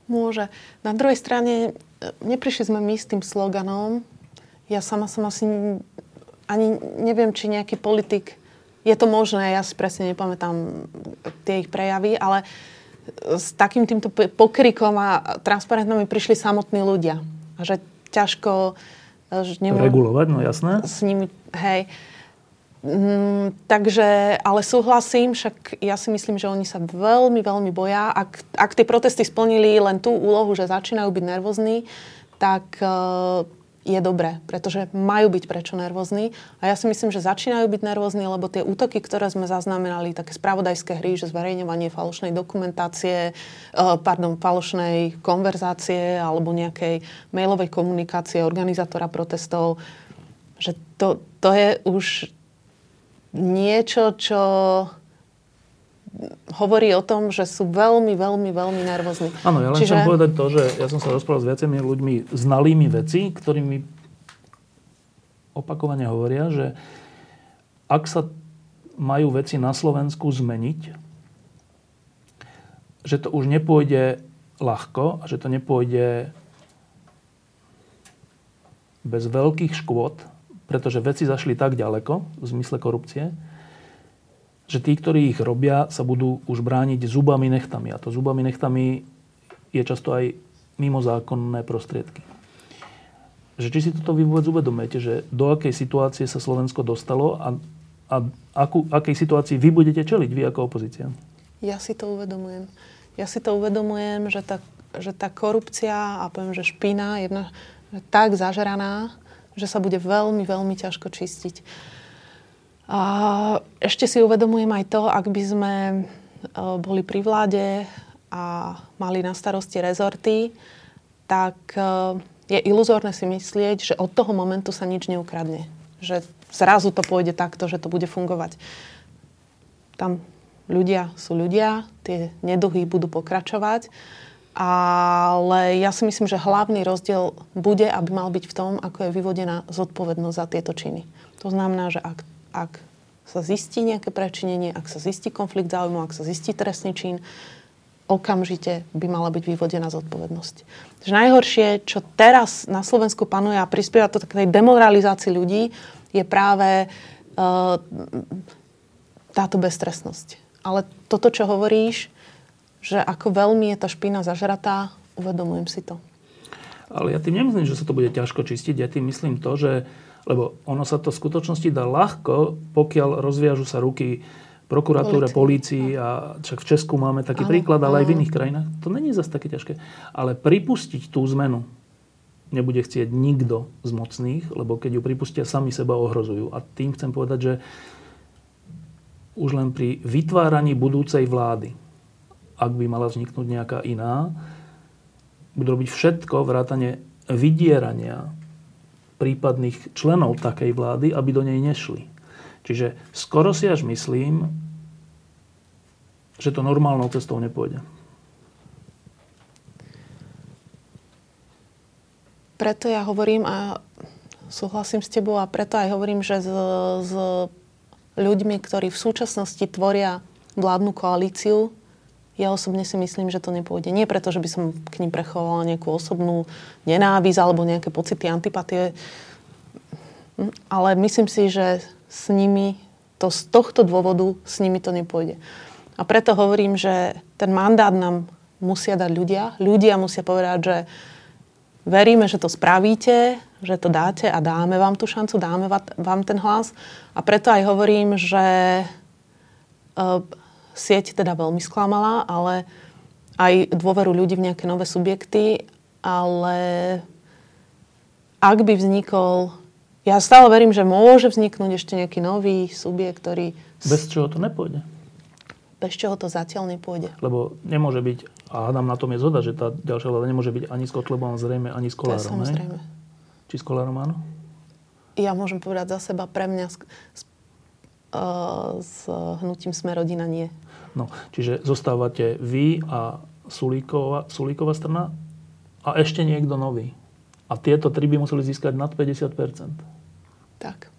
Môže. Na druhej strane, e, neprišli sme my s tým sloganom. Ja sama som asi ani neviem, či nejaký politik, je to možné, ja si presne nepamätám tie ich prejavy, ale s takým týmto pokrikom a transparentnom mi prišli samotní ľudia. A že ťažko... E, že nemô... Regulovať, no jasné. S nimi, hej. Mm, takže, ale súhlasím, však ja si myslím, že oni sa veľmi, veľmi boja. Ak, ak tie protesty splnili len tú úlohu, že začínajú byť nervózni, tak uh, je dobré, pretože majú byť prečo nervózni. A ja si myslím, že začínajú byť nervózni, lebo tie útoky, ktoré sme zaznamenali, také spravodajské hry, že zverejňovanie falošnej dokumentácie, uh, pardon, falošnej konverzácie alebo nejakej mailovej komunikácie organizátora protestov, že to, to je už niečo, čo hovorí o tom, že sú veľmi, veľmi, veľmi nervózni. Áno, ja len Čiže... chcem povedať to, že ja som sa rozprával s viacerými ľuďmi znalými veci, ktorými opakovane hovoria, že ak sa majú veci na Slovensku zmeniť, že to už nepôjde ľahko a že to nepôjde bez veľkých škôd, pretože veci zašli tak ďaleko v zmysle korupcie, že tí, ktorí ich robia, sa budú už brániť zubami nechtami. A to zubami nechtami je často aj mimozákonné prostriedky. Že či si toto vy vôbec uvedomujete, že do akej situácie sa Slovensko dostalo a, a akú, akej situácii vy budete čeliť, vy ako opozícia? Ja si to uvedomujem. Ja si to uvedomujem, že tá, že tá korupcia a poviem, že špina je tak zažeraná, že sa bude veľmi, veľmi ťažko čistiť. A ešte si uvedomujem aj to, ak by sme e, boli pri vláde a mali na starosti rezorty, tak e, je iluzórne si myslieť, že od toho momentu sa nič neukradne. Že zrazu to pôjde takto, že to bude fungovať. Tam ľudia sú ľudia, tie neduhy budú pokračovať ale ja si myslím, že hlavný rozdiel bude, aby mal byť v tom, ako je vyvodená zodpovednosť za tieto činy. To znamená, že ak, ak sa zistí nejaké prečinenie, ak sa zistí konflikt záujmu, ak sa zistí trestný čin, okamžite by mala byť vyvodená zodpovednosť. Že najhoršie, čo teraz na Slovensku panuje a prispieva to takej demoralizácii ľudí, je práve uh, táto beztrestnosť. Ale toto, čo hovoríš, že ako veľmi je tá špina zažratá, uvedomujem si to. Ale ja tým nemyslím, že sa to bude ťažko čistiť. Ja tým myslím to, že lebo ono sa to v skutočnosti dá ľahko, pokiaľ rozviažu sa ruky prokuratúre, polícii a však v Česku máme taký áno, príklad, ale aj v iných krajinách. To není zase také ťažké. Ale pripustiť tú zmenu nebude chcieť nikto z mocných, lebo keď ju pripustia, sami seba ohrozujú. A tým chcem povedať, že už len pri vytváraní budúcej vlády, ak by mala vzniknúť nejaká iná, budú robiť všetko, vrátane vydierania prípadných členov takej vlády, aby do nej nešli. Čiže skoro si až myslím, že to normálnou cestou nepôjde. Preto ja hovorím a súhlasím s tebou a preto aj hovorím, že s, s ľuďmi, ktorí v súčasnosti tvoria vládnu koalíciu, ja osobne si myslím, že to nepôjde. Nie preto, že by som k ním prechovala nejakú osobnú nenávisť alebo nejaké pocity antipatie, ale myslím si, že s nimi, to z tohto dôvodu s nimi to nepôjde. A preto hovorím, že ten mandát nám musia dať ľudia. Ľudia musia povedať, že veríme, že to spravíte, že to dáte a dáme vám tú šancu, dáme vám ten hlas. A preto aj hovorím, že uh, sieť teda veľmi sklamala, ale aj dôveru ľudí v nejaké nové subjekty, ale ak by vznikol ja stále verím, že môže vzniknúť ešte nejaký nový subjekt, ktorý... Bez čoho to nepôjde? Bez čoho to zatiaľ nepôjde. Lebo nemôže byť, a hádam na tom je zhoda, že tá ďalšia vláda nemôže byť ani s Kotlebom, zrejme ani s Kolárom. To samozrejme. Či s Kolárom áno? Ja môžem povedať za seba, pre mňa s, s, uh, s hnutím Sme rodina nie. No, čiže zostávate vy a Sulíková, Sulíková strana a ešte niekto nový. A tieto tri by museli získať nad 50% tak.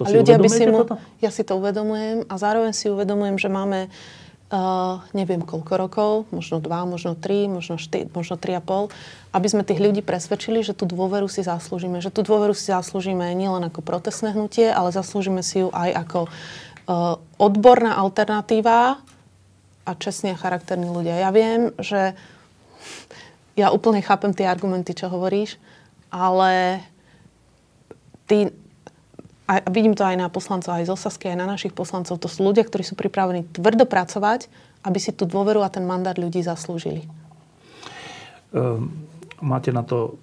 To a ľudia by si mu... Toto? Ja si to uvedomujem a zároveň si uvedomujem, že máme uh, neviem koľko rokov, možno dva, možno tri, možno, šty, možno tri a pol, aby sme tých ľudí presvedčili, že tú dôveru si zaslúžime. Že tú dôveru si zaslúžime nielen ako protestné hnutie, ale zaslúžime si ju aj ako uh, odborná alternatíva a čestní a charakterní ľudia. Ja viem, že ja úplne chápem tie argumenty, čo hovoríš, ale ty a vidím to aj na poslancov, aj z Osasky, aj na našich poslancov, to sú ľudia, ktorí sú pripravení tvrdo pracovať, aby si tú dôveru a ten mandát ľudí zaslúžili. Um, máte na to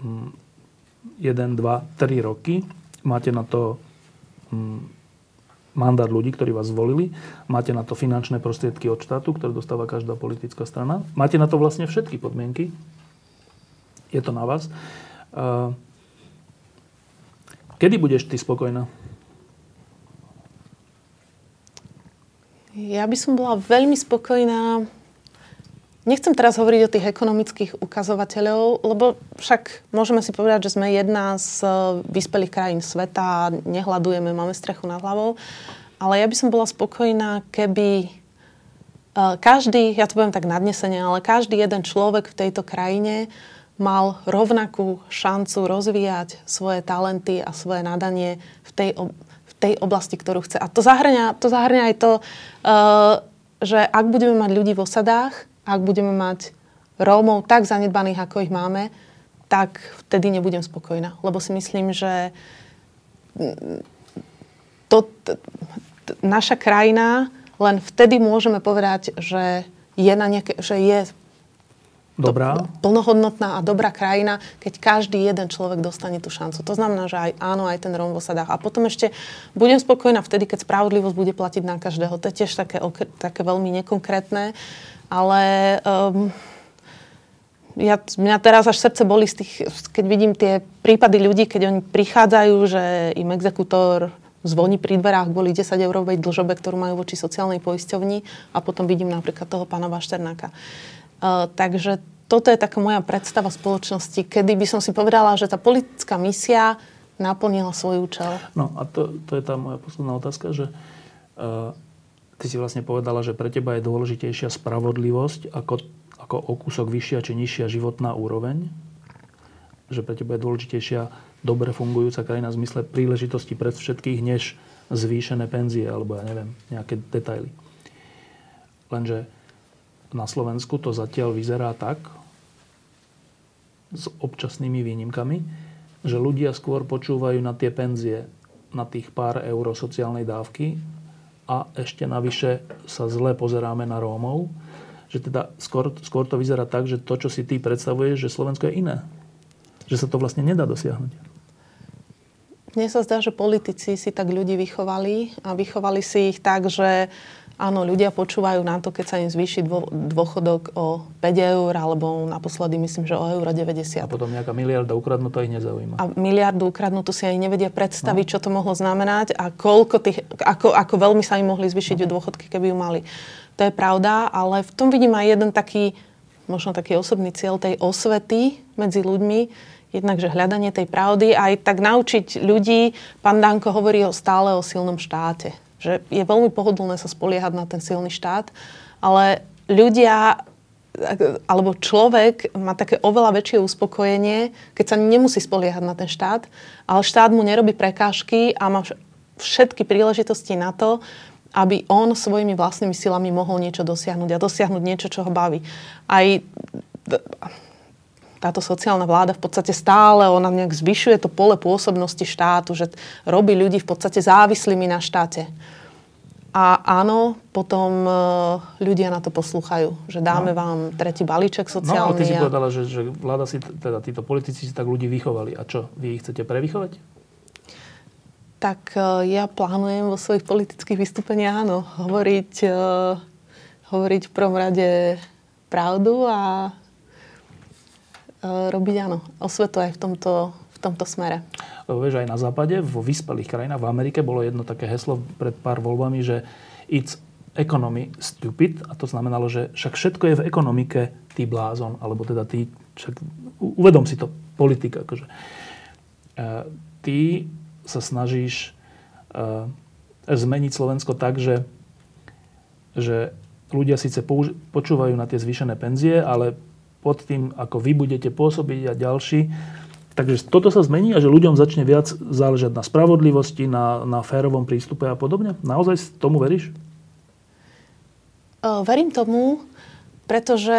1, 2, 3 roky. Máte na to um, mandát ľudí, ktorí vás zvolili. Máte na to finančné prostriedky od štátu, ktoré dostáva každá politická strana. Máte na to vlastne všetky podmienky. Je to na vás. Kedy budeš ty spokojná? Ja by som bola veľmi spokojná. Nechcem teraz hovoriť o tých ekonomických ukazovateľov, lebo však môžeme si povedať, že sme jedna z eh, vyspelých krajín sveta, nehľadujeme, máme strechu nad hlavou. Ale ja by som bola spokojná, keby eh, každý, ja to poviem tak nadnesene, ale každý jeden človek v tejto krajine mal rovnakú šancu rozvíjať svoje talenty a svoje nadanie v tej, v tej oblasti, ktorú chce. A to zahrňa, to zahrňa aj to, uh, že ak budeme mať ľudí v osadách, ak budeme mať Rómov tak zanedbaných, ako ich máme, tak vtedy nebudem spokojná. Lebo si myslím, že to, t, t, naša krajina len vtedy môžeme povedať, že je, na nejaké, že je dobrá. plnohodnotná a dobrá krajina, keď každý jeden človek dostane tú šancu. To znamená, že aj áno, aj ten Róm v osadách. A potom ešte budem spokojná vtedy, keď spravodlivosť bude platiť na každého. To je tiež také, také veľmi nekonkrétne, ale um, ja, mňa teraz až srdce boli z tých, keď vidím tie prípady ľudí, keď oni prichádzajú, že im exekútor zvoní pri dverách kvôli 10 eurovej dlžobe, ktorú majú voči sociálnej poisťovni a potom vidím napríklad toho pána Bašternáka. Uh, takže toto je taká moja predstava spoločnosti, kedy by som si povedala, že tá politická misia naplnila svoj účel. No a to, to je tá moja posledná otázka, že uh, ty si vlastne povedala, že pre teba je dôležitejšia spravodlivosť ako, ako o kúsok vyššia či nižšia životná úroveň. Že pre teba je dôležitejšia dobre fungujúca krajina v zmysle príležitosti pred všetkých, než zvýšené penzie alebo ja neviem, nejaké detaily. Lenže na Slovensku to zatiaľ vyzerá tak, s občasnými výnimkami, že ľudia skôr počúvajú na tie penzie, na tých pár eur sociálnej dávky a ešte navyše sa zle pozeráme na Rómov. Že teda skôr, skôr to vyzerá tak, že to, čo si ty predstavuješ, že Slovensko je iné. Že sa to vlastne nedá dosiahnuť. Mne sa zdá, že politici si tak ľudí vychovali a vychovali si ich tak, že Áno, ľudia počúvajú na to, keď sa im zvýši dôchodok o 5 eur, alebo naposledy myslím, že o euro 90. A potom nejaká miliarda ukradnutá ich nezaujíma. A miliardu ukradnutú si aj nevedia predstaviť, no. čo to mohlo znamenať a koľko tých, ako, ako veľmi sa im mohli zvýšiť no. dôchodky, keby ju mali. To je pravda, ale v tom vidím aj jeden taký, možno taký osobný cieľ tej osvety medzi ľuďmi, jednak, že hľadanie tej pravdy, aj tak naučiť ľudí, pán Danko hovorí stále o silnom štáte že je veľmi pohodlné sa spoliehať na ten silný štát, ale ľudia alebo človek má také oveľa väčšie uspokojenie, keď sa nemusí spoliehať na ten štát, ale štát mu nerobí prekážky a má všetky príležitosti na to, aby on svojimi vlastnými silami mohol niečo dosiahnuť a dosiahnuť niečo, čo ho baví. Aj táto sociálna vláda v podstate stále, ona nejak zvyšuje to pole pôsobnosti štátu, že robí ľudí v podstate závislými na štáte. A áno, potom e, ľudia na to poslúchajú, že dáme no. vám tretí balíček sociálny. No, ale ty si a... povedala, že, že vláda si, teda títo politici si tak ľudí vychovali. A čo, vy ich chcete prevychovať? Tak e, ja plánujem vo svojich politických vystúpeniach, áno, hovoriť, uh, hovoriť v prvom rade pravdu a robiť áno, osvetu aj v tomto, v tomto smere. Lebo vieš, aj na západe, vo vyspelých krajinách, v Amerike bolo jedno také heslo pred pár voľbami, že it's economy stupid, a to znamenalo, že však všetko je v ekonomike, ty blázon, alebo teda ty, však uvedom si to, politika. Akože. E, ty sa snažíš e, zmeniť Slovensko tak, že, že ľudia síce použ- počúvajú na tie zvýšené penzie, ale pod tým, ako vy budete pôsobiť a ďalší. Takže toto sa zmení a že ľuďom začne viac záležať na spravodlivosti, na, na férovom prístupe a podobne? Naozaj tomu veríš? Verím tomu, pretože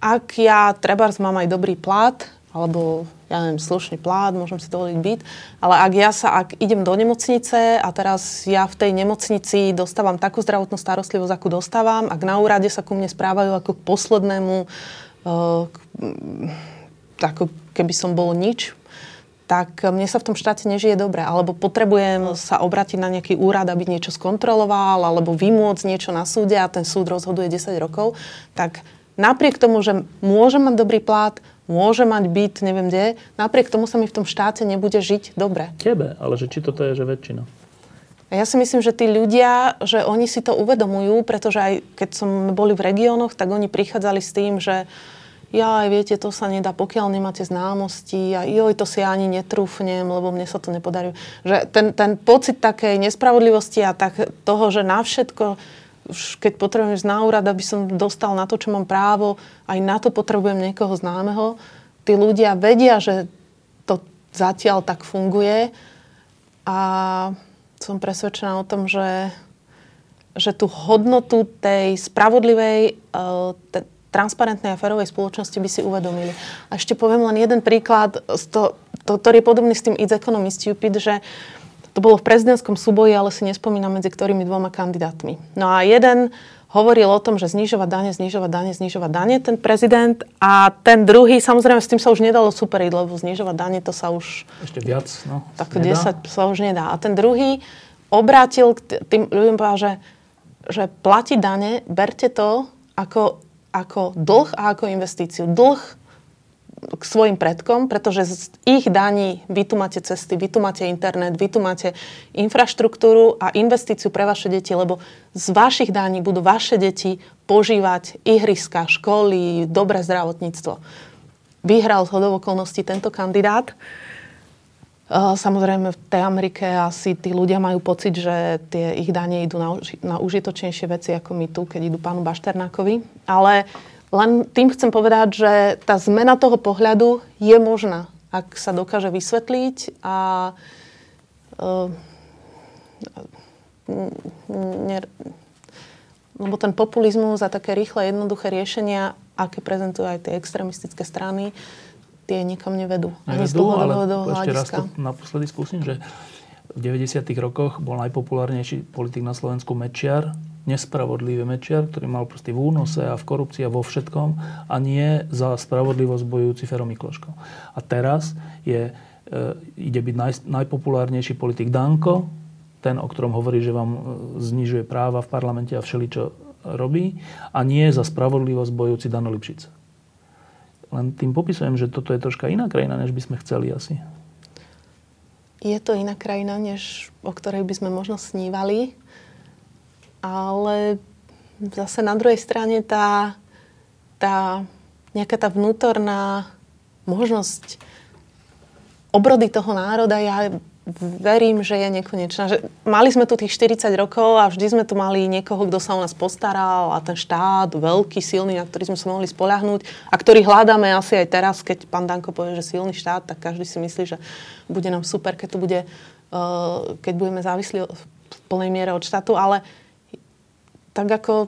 ak ja treba mám aj dobrý plat, alebo ja neviem, slušný plát, môžem si dovoliť byť, ale ak ja sa, ak idem do nemocnice a teraz ja v tej nemocnici dostávam takú zdravotnú starostlivosť, akú dostávam, ak na úrade sa ku mne správajú ako k poslednému ako keby som bol nič, tak mne sa v tom štáte nežije dobre. Alebo potrebujem sa obratiť na nejaký úrad, aby niečo skontroloval, alebo vymôcť niečo na súde a ten súd rozhoduje 10 rokov. Tak napriek tomu, že môžem mať dobrý plát, môže mať byt, neviem kde, napriek tomu sa mi v tom štáte nebude žiť dobre. Tebe, ale že či toto je, že väčšina? A ja si myslím, že tí ľudia, že oni si to uvedomujú, pretože aj keď som boli v regiónoch, tak oni prichádzali s tým, že ja aj viete, to sa nedá, pokiaľ nemáte známosti a joj, to si ani netrúfnem, lebo mne sa to nepodarí. Že ten, ten pocit takej nespravodlivosti a tak toho, že na všetko, keď potrebujem ísť na úrad, aby som dostal na to, čo mám právo, aj na to potrebujem niekoho známeho. Tí ľudia vedia, že to zatiaľ tak funguje a som presvedčená o tom, že, že tú hodnotu tej spravodlivej, eh, transparentnej a férovej spoločnosti by si uvedomili. A ešte poviem len jeden príklad, to, to, ktorý je podobný s tým It's Economist Stupid, že to bolo v prezidentskom súboji, ale si nespomínam medzi ktorými dvoma kandidátmi. No a jeden hovoril o tom, že znižovať dane, znižovať dane, znižovať dane, ten prezident. A ten druhý, samozrejme, s tým sa už nedalo superiť, lebo znižovať dane, to sa už... Ešte viac, no. Tak 10 sa už nedá. A ten druhý obrátil k tým ľuďom povedal, že, že platiť dane, berte to ako ako dlh a ako investíciu. Dlh k svojim predkom, pretože z ich daní vy tu máte cesty, vy tu máte internet, vy tu máte infraštruktúru a investíciu pre vaše deti, lebo z vašich daní budú vaše deti požívať ihriska, školy, dobré zdravotníctvo. Vyhral z okolností tento kandidát. Samozrejme v tej Amerike asi tí ľudia majú pocit, že tie ich dane idú na, na užitočnejšie veci ako my tu, keď idú pánu Bašternákovi. Ale len tým chcem povedať, že tá zmena toho pohľadu je možná, ak sa dokáže vysvetliť a uh, ne, lebo ten populizmus a také rýchle, jednoduché riešenia, aké prezentujú aj tie extremistické strany, tie nikam nevedú. Nevedú, ale ešte raz to naposledy skúsim, že v 90. rokoch bol najpopulárnejší politik na Slovensku Mečiar, nespravodlivý Mečiar, ktorý mal proste v únose a v korupcii a vo všetkom a nie za spravodlivosť bojujúci Fero Mikloško. A teraz je, e, ide byť naj, najpopulárnejší politik Danko, ten, o ktorom hovorí, že vám e, znižuje práva v parlamente a všeličo robí a nie za spravodlivosť bojujúci Dano Lipšic. Len tým popisujem, že toto je troška iná krajina, než by sme chceli asi. Je to iná krajina, než o ktorej by sme možno snívali, ale zase na druhej strane tá, tá nejaká tá vnútorná možnosť obrody toho národa, ja verím, že je nekonečná. Že mali sme tu tých 40 rokov a vždy sme tu mali niekoho, kto sa o nás postaral a ten štát, veľký, silný, na ktorý sme sa mohli spoľahnúť a ktorý hľadáme asi aj teraz, keď pán Danko povie, že silný štát, tak každý si myslí, že bude nám super, keď to bude, uh, keď budeme závislí v plnej miere od štátu, ale tak ako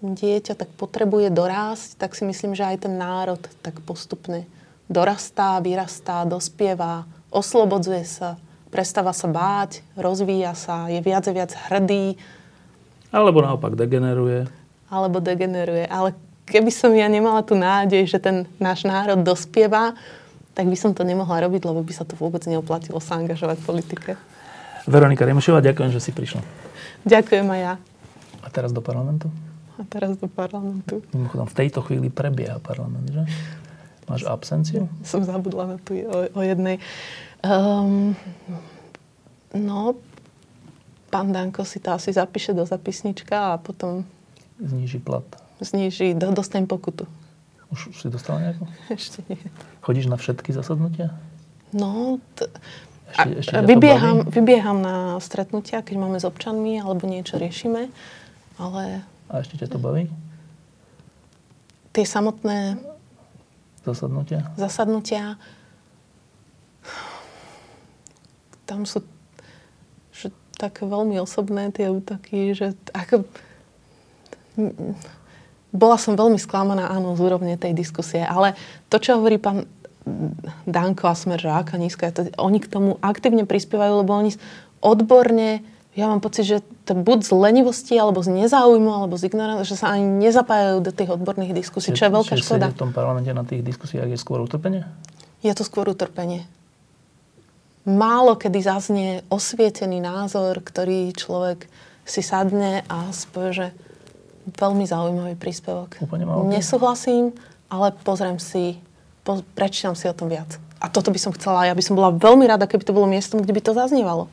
dieťa tak potrebuje dorásť, tak si myslím, že aj ten národ tak postupne dorastá, vyrastá, dospieva, oslobodzuje sa prestáva sa báť, rozvíja sa, je viac a viac hrdý. Alebo naopak degeneruje. Alebo degeneruje. Ale keby som ja nemala tú nádej, že ten náš národ dospieva, tak by som to nemohla robiť, lebo by sa to vôbec neoplatilo sa angažovať v politike. Veronika Rimšová, ďakujem, že si prišla. Ďakujem aj ja. A teraz do parlamentu? A teraz do parlamentu. Mimochodom, v tejto chvíli prebieha parlament, že? Máš absenciu? Som zabudla na tu o, o jednej. Um, no, pán Danko si to asi zapíše do zapisnička a potom... Zníži plat. Zníži, do, dostanem pokutu. Už, už si dostala nejakú? Ešte nie. Chodíš na všetky zasadnutia? No, t- ešte, ešte vybieham, vybieham na stretnutia, keď máme s občanmi alebo niečo riešime, ale... A ešte ťa to baví? Tie samotné... Zasadnutia? Zasadnutia tam sú že také veľmi osobné tie útoky, že ako... Bola som veľmi sklamaná, áno, z úrovne tej diskusie, ale to, čo hovorí pán Danko a Smer, že aká nízka, to, oni k tomu aktívne prispievajú, lebo oni odborne, ja mám pocit, že to buď z lenivosti, alebo z nezáujmu, alebo z ignorancie, že sa ani nezapájajú do tých odborných diskusí, čo je veľká škoda. v tom parlamente na tých diskusiách je skôr utrpenie? Je to skôr utrpenie málo kedy zaznie osvietený názor, ktorý človek si sadne a spôjde, že veľmi zaujímavý príspevok. Úplne málo. Nesúhlasím, ale pozriem si, po, prečítam si o tom viac. A toto by som chcela. Ja by som bola veľmi rada, keby to bolo miestom, kde by to zaznievalo.